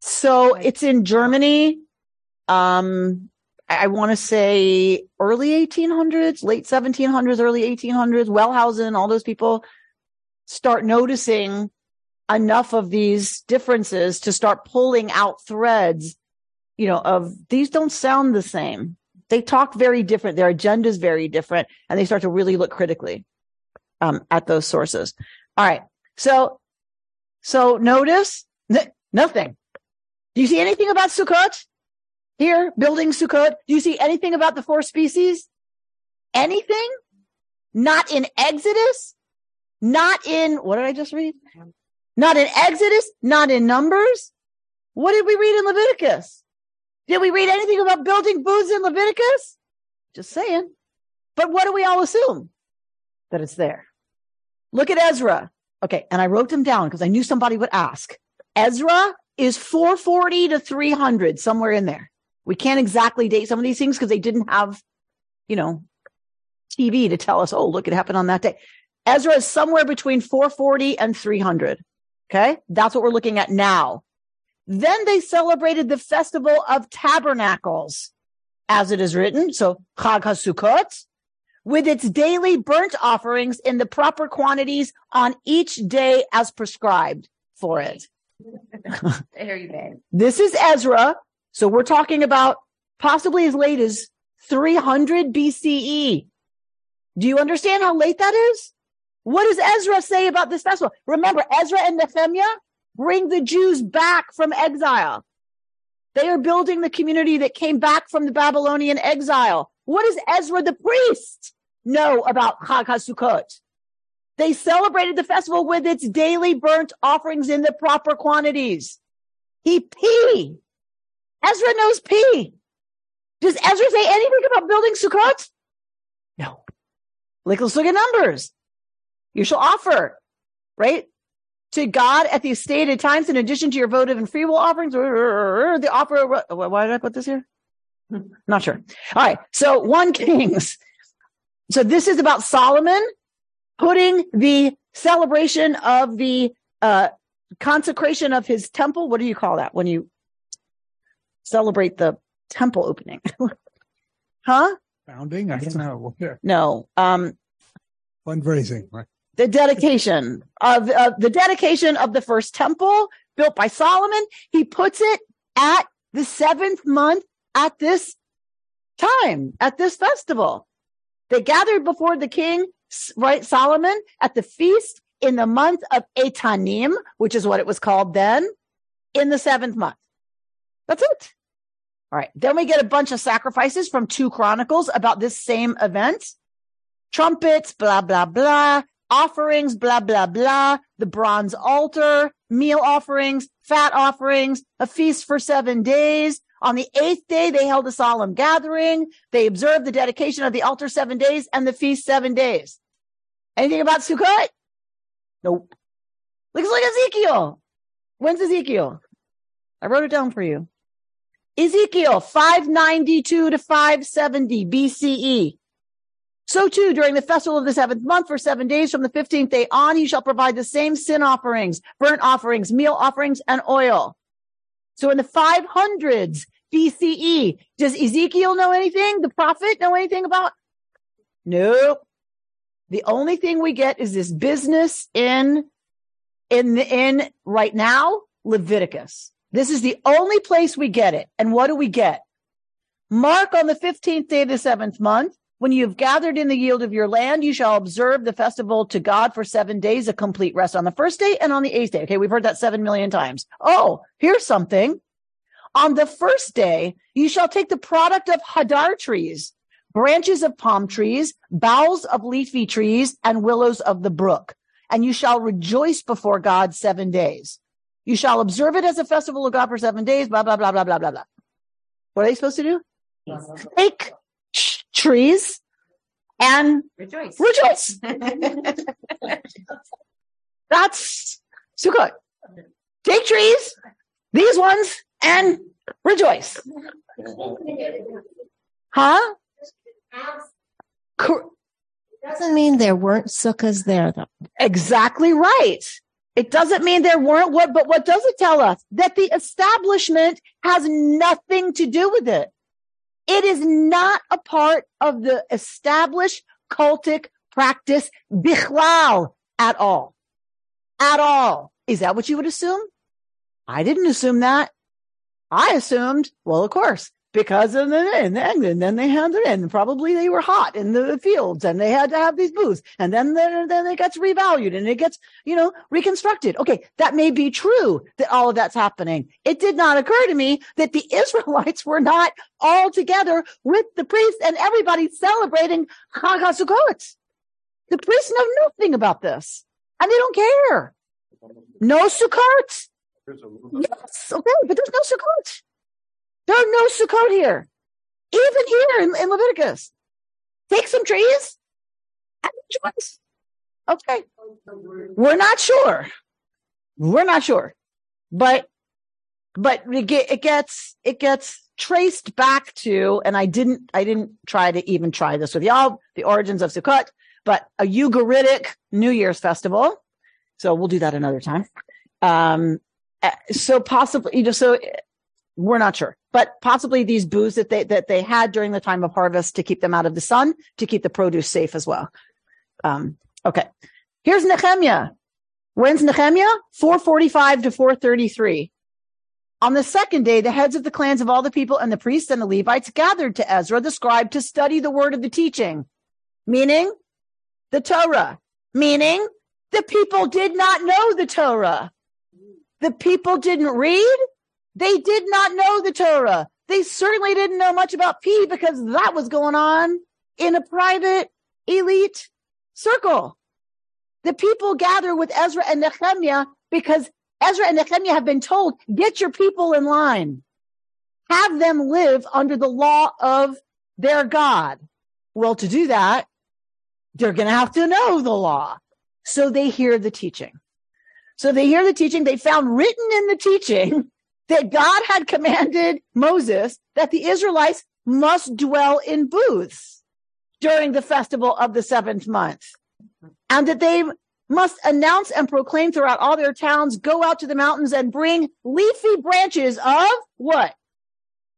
So it's in Germany. Um, I want to say early 1800s, late 1700s, early 1800s. Wellhausen, all those people start noticing enough of these differences to start pulling out threads, you know, of these don't sound the same. They talk very different. Their agenda is very different, and they start to really look critically um, at those sources. All right. So, so notice n- nothing. Do you see anything about Sukkot here? Building Sukkot. Do you see anything about the four species? Anything? Not in Exodus? Not in, what did I just read? Not in Exodus? Not in Numbers? What did we read in Leviticus? Did we read anything about building booths in Leviticus? Just saying. But what do we all assume? That it's there. Look at Ezra. Okay. And I wrote them down because I knew somebody would ask. Ezra is 440 to 300, somewhere in there. We can't exactly date some of these things because they didn't have, you know, TV to tell us, oh, look, it happened on that day. Ezra is somewhere between 440 and 300. Okay. That's what we're looking at now. Then they celebrated the festival of tabernacles as it is written. So Chag HaSukkot with its daily burnt offerings in the proper quantities on each day as prescribed for it. There you go. This is Ezra. So we're talking about possibly as late as 300 BCE. Do you understand how late that is? What does Ezra say about this festival? Remember, Ezra and Nehemiah bring the Jews back from exile. They are building the community that came back from the Babylonian exile. What does Ezra the priest know about Chag HaSukkot? They celebrated the festival with its daily burnt offerings in the proper quantities. He P. Ezra knows P. Does Ezra say anything about building Sukkot? No. Like, let's look at numbers. You shall offer, right? To God at these stated times in addition to your votive and free will offerings, the offer. Why did I put this here? Not sure. All right. So one Kings. So this is about Solomon putting the celebration of the uh, consecration of his temple. What do you call that when you celebrate the temple opening? huh? Founding? I don't know. Yeah. No. Um, Fundraising, right? The dedication of, the dedication of the first temple built by Solomon. He puts it at the seventh month at this time, at this festival. They gathered before the king, right, Solomon, at the feast in the month of Etanim, which is what it was called then, in the seventh month. That's it. All right. Then we get a bunch of sacrifices from two chronicles about this same event. Trumpets, blah, blah, blah. Offerings, blah, blah, blah. The bronze altar, meal offerings, fat offerings, a feast for seven days. On the eighth day, they held a solemn gathering. They observed the dedication of the altar seven days and the feast seven days. Anything about Sukkot? Nope. Looks like Ezekiel. When's Ezekiel? I wrote it down for you. Ezekiel 592 to 570 BCE. So too, during the festival of the seventh month for seven days from the 15th day on, he shall provide the same sin offerings, burnt offerings, meal offerings, and oil. So in the 500s BCE, does Ezekiel know anything? The prophet know anything about? Nope. The only thing we get is this business in, in the, in right now, Leviticus. This is the only place we get it. And what do we get? Mark on the 15th day of the seventh month. When you have gathered in the yield of your land, you shall observe the festival to God for seven days, a complete rest on the first day and on the eighth day. Okay. We've heard that seven million times. Oh, here's something. On the first day, you shall take the product of hadar trees, branches of palm trees, boughs of leafy trees, and willows of the brook. And you shall rejoice before God seven days. You shall observe it as a festival of God for seven days, blah, blah, blah, blah, blah, blah, blah. What are they supposed to do? Take trees and Rejoice. rejoice. That's Sukkot. Take trees, these ones, and rejoice. Huh? Cor- Doesn't mean there weren't sukkahs there though. Exactly right. It doesn't mean there weren't what, but what does it tell us? That the establishment has nothing to do with it. It is not a part of the established cultic practice bichlal at all. At all. Is that what you would assume? I didn't assume that. I assumed, well, of course, because of the, and then, and then they had it in. Probably they were hot in the fields and they had to have these booths. And then, then, then it gets revalued and it gets, you know, reconstructed. Okay. That may be true that all of that's happening. It did not occur to me that the Israelites were not all together with the priests and everybody celebrating Chag HaSukkot. The priests know nothing about this and they don't care. No Sukkot. Yes. Okay. But there's no Sukkot. There are no Sukkot here. Even here in, in Leviticus. Take some trees rejoice. Okay. We're not sure. We're not sure. But, but it, it gets, it gets traced back to, and I didn't, I didn't try to even try this with y'all, the origins of Sukkot, but a Ugaritic New Year's festival. So we'll do that another time. Um, uh, so possibly, you know, so we're not sure, but possibly these booths that they, that they had during the time of harvest to keep them out of the sun, to keep the produce safe as well. Um, okay. Here's Nehemiah. When's Nehemiah? 445 to 433. On the second day, the heads of the clans of all the people and the priests and the Levites gathered to Ezra, the scribe, to study the word of the teaching, meaning the Torah, meaning the people did not know the Torah. The people didn't read. They did not know the Torah. They certainly didn't know much about P because that was going on in a private elite circle. The people gather with Ezra and Nehemiah because Ezra and Nehemiah have been told, get your people in line. Have them live under the law of their God. Well, to do that, they're going to have to know the law. So they hear the teaching. So they hear the teaching. They found written in the teaching that God had commanded Moses that the Israelites must dwell in booths during the festival of the seventh month and that they must announce and proclaim throughout all their towns, go out to the mountains and bring leafy branches of what?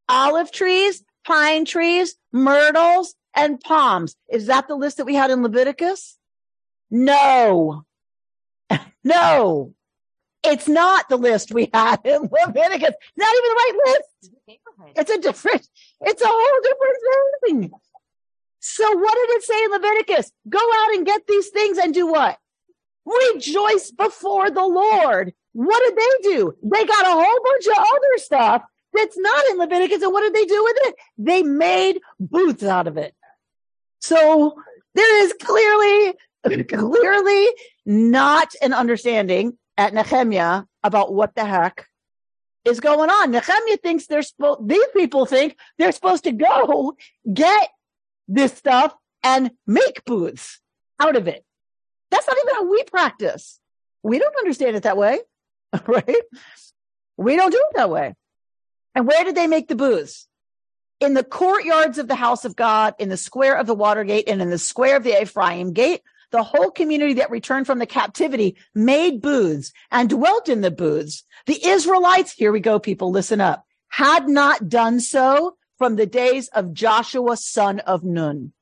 Olive trees, pine trees, myrtles, and palms. Is that the list that we had in Leviticus? No. no. It's not the list we had in Leviticus. It's not even the right list. It's a different, it's a whole different thing. So what did it say in Leviticus? Go out and get these things and do what? Rejoice before the Lord. What did they do? They got a whole bunch of other stuff that's not in Leviticus. And what did they do with it? They made booths out of it. So there is clearly, clearly not an understanding at Nehemiah about what the heck is going on. Nehemiah thinks they're supposed, these people think they're supposed to go get this stuff and make booths out of it. That's not even how we practice. We don't understand it that way, right? We don't do it that way. And where did they make the booths? In the courtyards of the house of God, in the square of the water gate, and in the square of the Ephraim gate, the whole community that returned from the captivity made booths and dwelt in the booths. The Israelites, here we go, people, listen up, had not done so from the days of Joshua, son of Nun.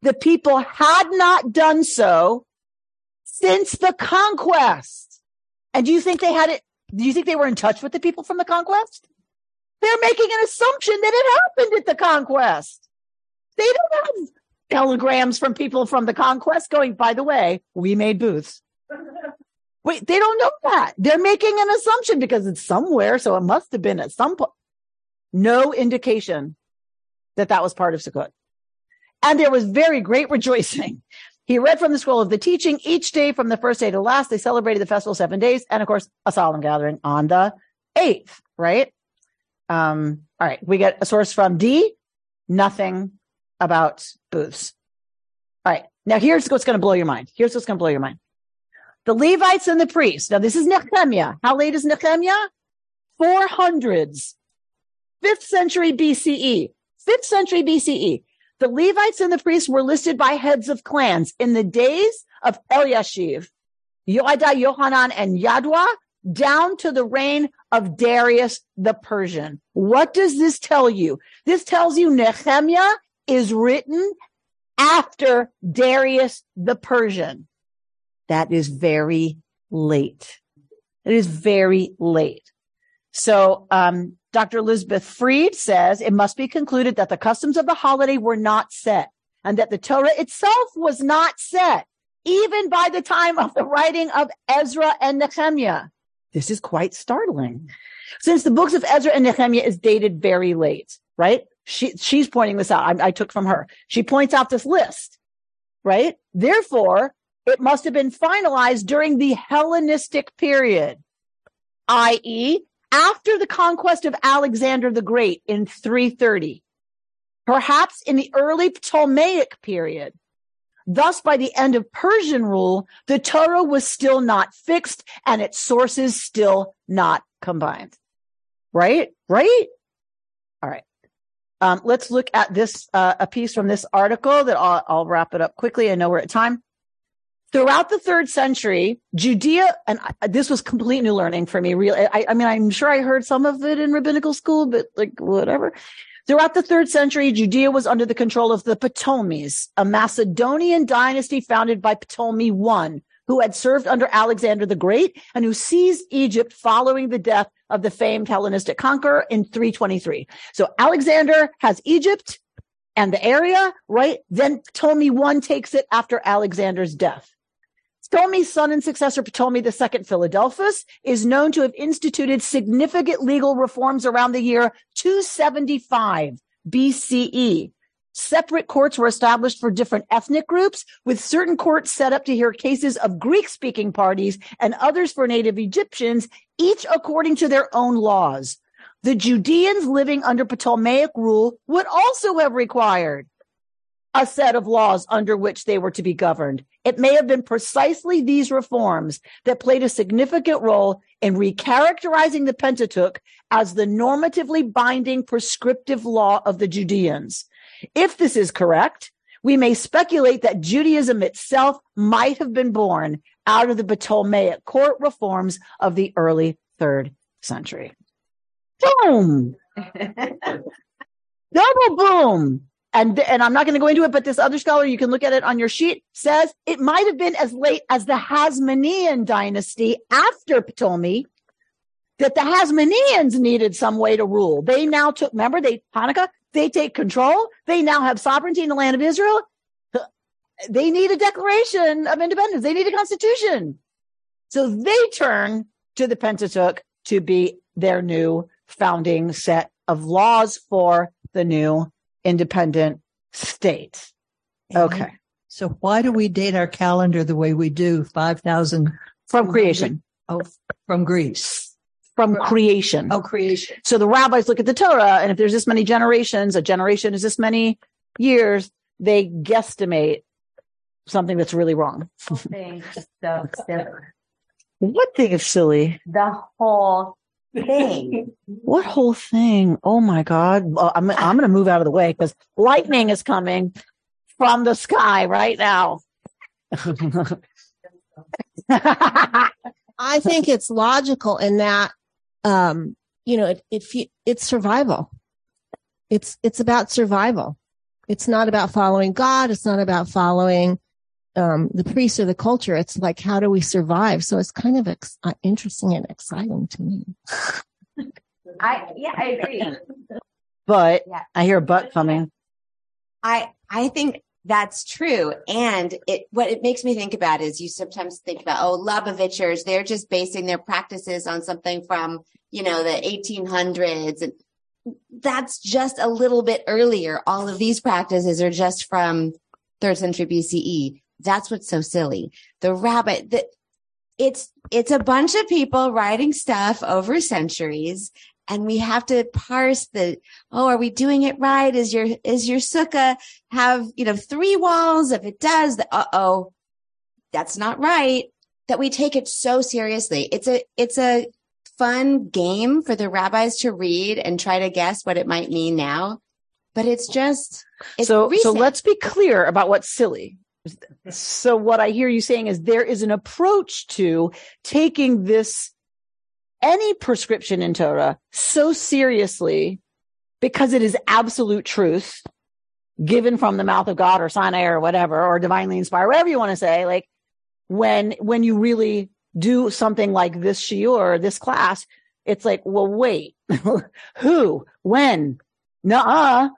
The people had not done so since the conquest. And do you think they had it? Do you think they were in touch with the people from the conquest? They're making an assumption that it happened at the conquest. They don't have telegrams from people from the conquest going, by the way, we made booths. Wait, they don't know that. They're making an assumption because it's somewhere. So it must have been at some point. No indication that that was part of Sukkot. And there was very great rejoicing. He read from the scroll of the teaching each day from the first day to last. They celebrated the festival seven days. And of course, a solemn gathering on the eighth, right? Um, all right. We get a source from D, nothing about booths. All right. Now here's what's going to blow your mind. Here's what's going to blow your mind. The Levites and the priests. Now this is Nehemiah. How late is Nehemiah? Four hundreds. Fifth century BCE. Fifth century BCE. The Levites and the priests were listed by heads of clans in the days of Eliashiv, Yoada, Yohanan, and Yaddua, down to the reign of Darius the Persian. What does this tell you? This tells you Nehemiah is written after Darius the Persian. That is very late. It is very late. So, um, Dr. Elizabeth Fried says it must be concluded that the customs of the holiday were not set and that the Torah itself was not set even by the time of the writing of Ezra and Nehemiah. This is quite startling. Since the books of Ezra and Nehemiah is dated very late, right? She, she's pointing this out. I, I took from her. She points out this list, right? Therefore, it must have been finalized during the Hellenistic period, i.e., after the conquest of Alexander the Great in 330, perhaps in the early Ptolemaic period. Thus, by the end of Persian rule, the Torah was still not fixed and its sources still not combined. Right? Right? All right. Um, let's look at this, uh, a piece from this article that I'll, I'll wrap it up quickly. I know we're at time. Throughout the third century, Judea, and I, this was complete new learning for me. Really, I, I mean, I'm sure I heard some of it in rabbinical school, but like whatever. Throughout the third century, Judea was under the control of the Ptolemies, a Macedonian dynasty founded by Ptolemy I, who had served under Alexander the Great and who seized Egypt following the death of the famed Hellenistic conqueror in 323. So Alexander has Egypt and the area, right? Then Ptolemy I takes it after Alexander's death. Ptolemy's son and successor Ptolemy II Philadelphus is known to have instituted significant legal reforms around the year 275 BCE. Separate courts were established for different ethnic groups, with certain courts set up to hear cases of Greek speaking parties and others for native Egyptians, each according to their own laws. The Judeans living under Ptolemaic rule would also have required a set of laws under which they were to be governed. It may have been precisely these reforms that played a significant role in recharacterizing the Pentateuch as the normatively binding prescriptive law of the Judeans. If this is correct, we may speculate that Judaism itself might have been born out of the Ptolemaic court reforms of the early third century. Boom! Double boom! And, and I'm not going to go into it, but this other scholar, you can look at it on your sheet, says it might have been as late as the Hasmonean dynasty after Ptolemy that the Hasmoneans needed some way to rule. They now took, remember, they, Hanukkah, They take control. They now have sovereignty in the land of Israel. They need a declaration of independence. They need a constitution. So they turn to the Pentateuch to be their new founding set of laws for the new independent state. Okay. So why do we date our calendar the way we do? 5,000 from creation. Oh, from Greece. From creation. Oh, creation. So the rabbis look at the Torah, and if there's this many generations, a generation is this many years, they guesstimate something that's really wrong. Thing so silly. What thing is silly? The whole thing. What whole thing? Oh my God. Well, I'm, I'm going to move out of the way because lightning is coming from the sky right now. I think it's logical in that, um, you know, it, it, it's survival. It's, it's about survival. It's not about following God. It's not about following, um, the priest or the culture. It's like, how do we survive? So it's kind of ex- uh, interesting and exciting to me. I yeah, I agree. But Yeah. I hear a butt coming. I I think that's true. And it what it makes me think about is you sometimes think about, oh, Lubavitchers, they're just basing their practices on something from, you know, the 1800s. And that's just a little bit earlier. All of these practices are just from third century BCE. That's what's so silly. The rabbit that it's it's a bunch of people writing stuff over centuries and we have to parse the oh are we doing it right? Is your is your sukkah have you know three walls? If it does the, uh-oh that's not right. That we take it so seriously. It's a it's a fun game for the rabbis to read and try to guess what it might mean now. But it's just it's so, so let's be clear about what's silly. So what I hear you saying is there is an approach to taking this, any prescription in Torah so seriously because it is absolute truth given from the mouth of God or Sinai or whatever, or divinely inspired, whatever you want to say. Like when, when you really do something like this shiur, this class, it's like, well, wait, who, when, nuh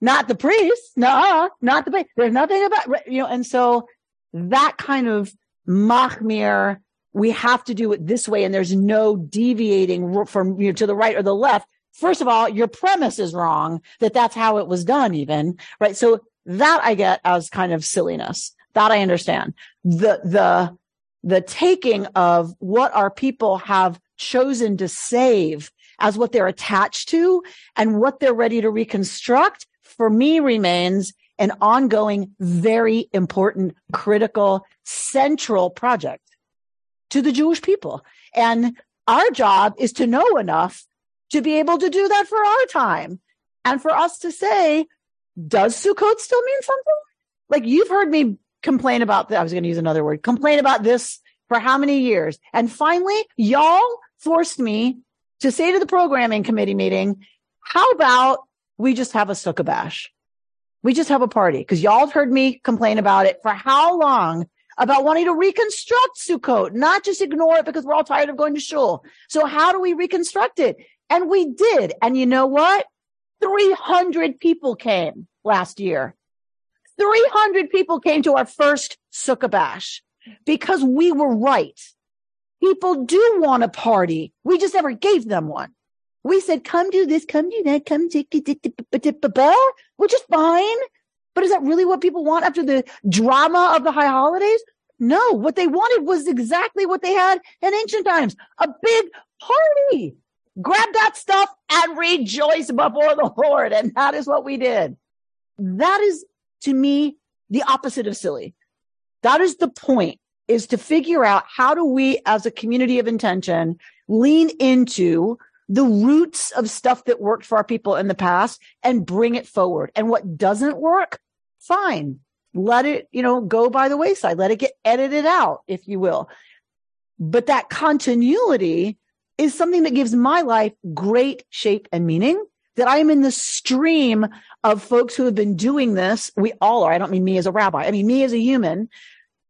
not the priest, nuh not the priest. There's nothing about, you know, and so that kind of machmir, we have to do it this way and there's no deviating from you know, to the right or the left. First of all, your premise is wrong that that's how it was done even, right? So that I get as kind of silliness. That I understand. The, the, the taking of what our people have chosen to save as what they're attached to and what they're ready to reconstruct for me remains an ongoing, very important, critical, central project to the Jewish people. And our job is to know enough to be able to do that for our time and for us to say, does Sukkot still mean something? Like you've heard me complain about that. I was going to use another word, complain about this for how many years? And finally, y'all forced me to say to the programming committee meeting, how about we just have a sukkah bash? We just have a party because y'all have heard me complain about it for how long about wanting to reconstruct Sukkot, not just ignore it because we're all tired of going to shul. So how do we reconstruct it? And we did. And you know what? 300 people came last year. 300 people came to our first Sukkah bash because we were right. People do want a party. We just never gave them one. We said, come do this, come do that, come it, which is fine. But is that really what people want after the drama of the high holidays? No, what they wanted was exactly what they had in ancient times. A big party. Grab that stuff and rejoice before the Lord. And that is what we did. That is to me the opposite of silly. That is the point is to figure out how do we as a community of intention lean into the roots of stuff that worked for our people in the past and bring it forward. And what doesn't work, fine. Let it, you know, go by the wayside. Let it get edited out, if you will. But that continuity is something that gives my life great shape and meaning that I am in the stream of folks who have been doing this. We all are. I don't mean me as a rabbi. I mean me as a human,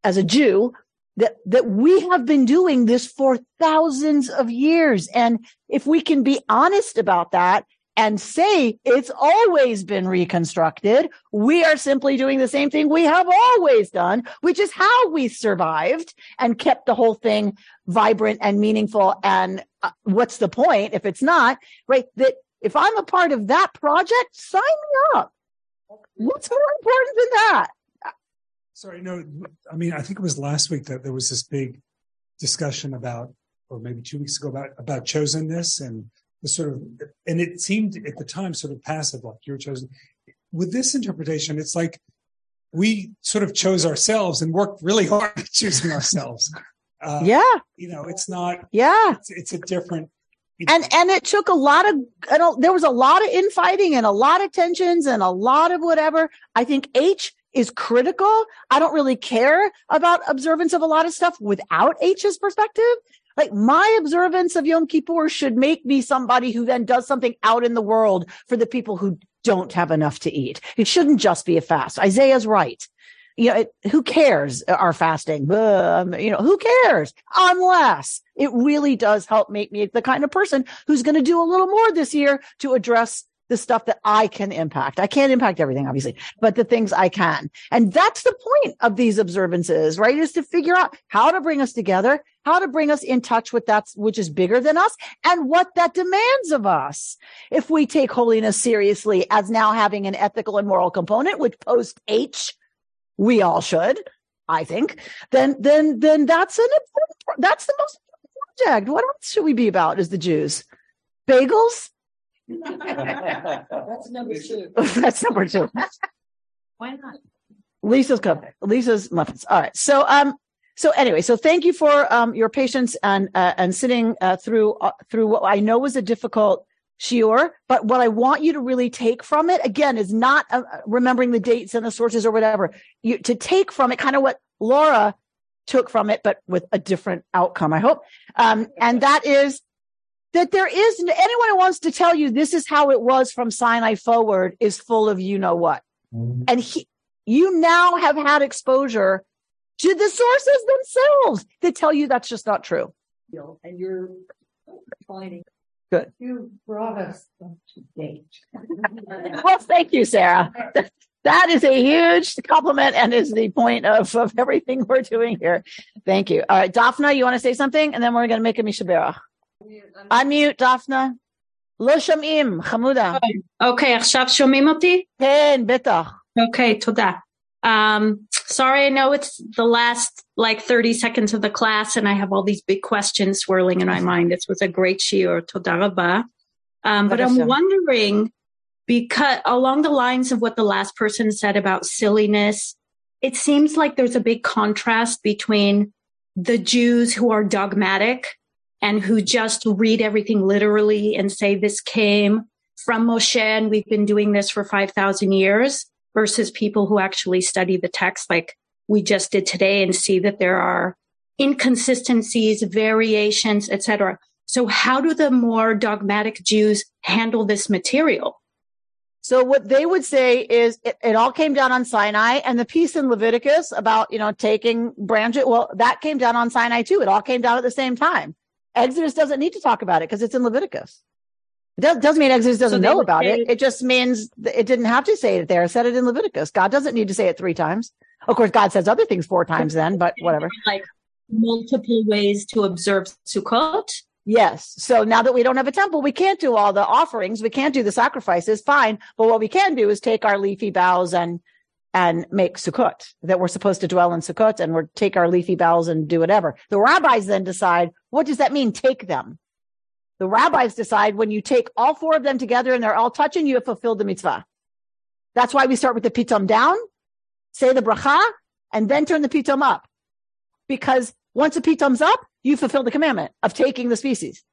as a Jew that, that we have been doing this for thousands of years. And if we can be honest about that and say it's always been reconstructed. We are simply doing the same thing we have always done, which is how we survived and kept the whole thing vibrant and meaningful. And uh, what's the point if it's not right? That if I'm a part of that project, sign me up. What's more important than that? Sorry, no, I mean, I think it was last week that there was this big discussion about, or maybe two weeks ago about, about chosenness and the sort of, and it seemed at the time sort of passive, like you're chosen. With this interpretation, it's like we sort of chose ourselves and worked really hard at choosing ourselves. Uh, yeah. You know, it's not, Yeah. it's, it's a different, and and it took a lot of and there was a lot of infighting and a lot of tensions and a lot of whatever i think h is critical i don't really care about observance of a lot of stuff without h's perspective like my observance of yom kippur should make me somebody who then does something out in the world for the people who don't have enough to eat it shouldn't just be a fast isaiah's right you know, it, who cares our fasting? You know, who cares? Unless it really does help make me the kind of person who's going to do a little more this year to address the stuff that I can impact. I can't impact everything, obviously, but the things I can. And that's the point of these observances, right? Is to figure out how to bring us together, how to bring us in touch with that which is bigger than us and what that demands of us. If we take holiness seriously as now having an ethical and moral component, which post H we all should, I think, then then then that's an important that's the most important project. What else should we be about as the Jews? Bagels? That's number two. that's number two. Why not? Lisa's cup, Lisa's muffins. All right. So um so anyway, so thank you for um your patience and uh, and sitting uh, through uh, through what I know was a difficult shiur, but what I want you to really take from it again is not uh, remembering the dates and the sources or whatever. You to take from it kind of what Laura took from it, but with a different outcome. I hope, um, and that is that there is anyone who wants to tell you this is how it was from Sinai forward is full of you know what, mm-hmm. and he, you now have had exposure to the sources themselves that tell you that's just not true. And you're finding. Good. You brought us up to date. Well, thank you, Sarah. That is a huge compliment and is the point of, of everything we're doing here. Thank you. All right, Daphna, you want to say something? And then we're going to make a Mi Sheberach Unmute, Daphna. לא שומעים, חמודה. אוקיי, עכשיו שומעים אותי? כן, בטח. אוקיי, תודה. Um, sorry, I know it's the last like 30 seconds of the class and I have all these big questions swirling in my mind. This was a great shiur, toda rabba. Um, but I'm Barakallah. wondering, because along the lines of what the last person said about silliness, it seems like there's a big contrast between the Jews who are dogmatic and who just read everything literally and say this came from Moshe and we've been doing this for 5,000 years versus people who actually study the text like we just did today and see that there are inconsistencies, variations, etc. So how do the more dogmatic Jews handle this material? So what they would say is it, it all came down on Sinai and the piece in Leviticus about, you know, taking branches. Well, that came down on Sinai too. It all came down at the same time. Exodus doesn't need to talk about it because it's in Leviticus. It does, doesn't mean Exodus doesn't they know about say- it. It just means that it didn't have to say it there. It said it in Leviticus. God doesn't need to say it three times. Of course, God says other things four times then, but whatever. Like multiple ways to observe Sukkot. Yes. So now that we don't have a temple, we can't do all the offerings. We can't do the sacrifices. Fine. But what we can do is take our leafy boughs and, and make Sukkot that we're supposed to dwell in Sukkot and we're take our leafy boughs and do whatever. The rabbis then decide, what does that mean? Take them. The rabbis decide when you take all four of them together and they're all touching, you have fulfilled the mitzvah. That's why we start with the pitom down, say the bracha, and then turn the pitom up. Because once the pitom's up, you fulfill the commandment of taking the species.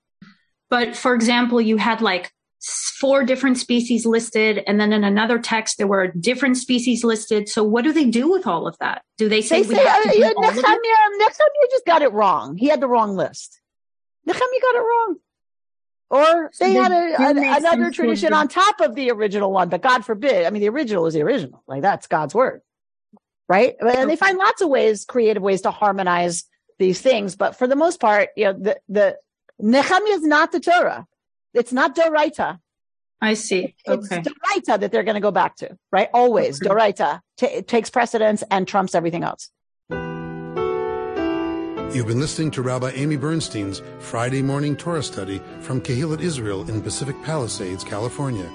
But for example, you had like four different species listed, and then in another text there were different species listed. So what do they do with all of that? Do they say They we say, uh, yeah, all of it? Nehemiah, Nehemiah just got it wrong. He had the wrong list. Nehemiah got it wrong. Or they they had a, a- another tradition on top of the original one, but God forbid. I mean, the original is the original. Like that's God's word. Right. And they find lots of ways, creative ways to harmonize these things. But for the most part, you know, the, the Nehemiah is not the Torah. It's not Doraita. I see. It's Okay. Doraita that they're going to go back to, right? Always Doraita ta it takes precedence and trumps everything else. You've been listening to Rabbi Amy Bernstein's Friday Morning Torah Study from Kehillat Israel in Pacific Palisades, California.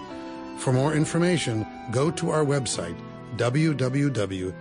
For more information, go to our website, www.ourki.org.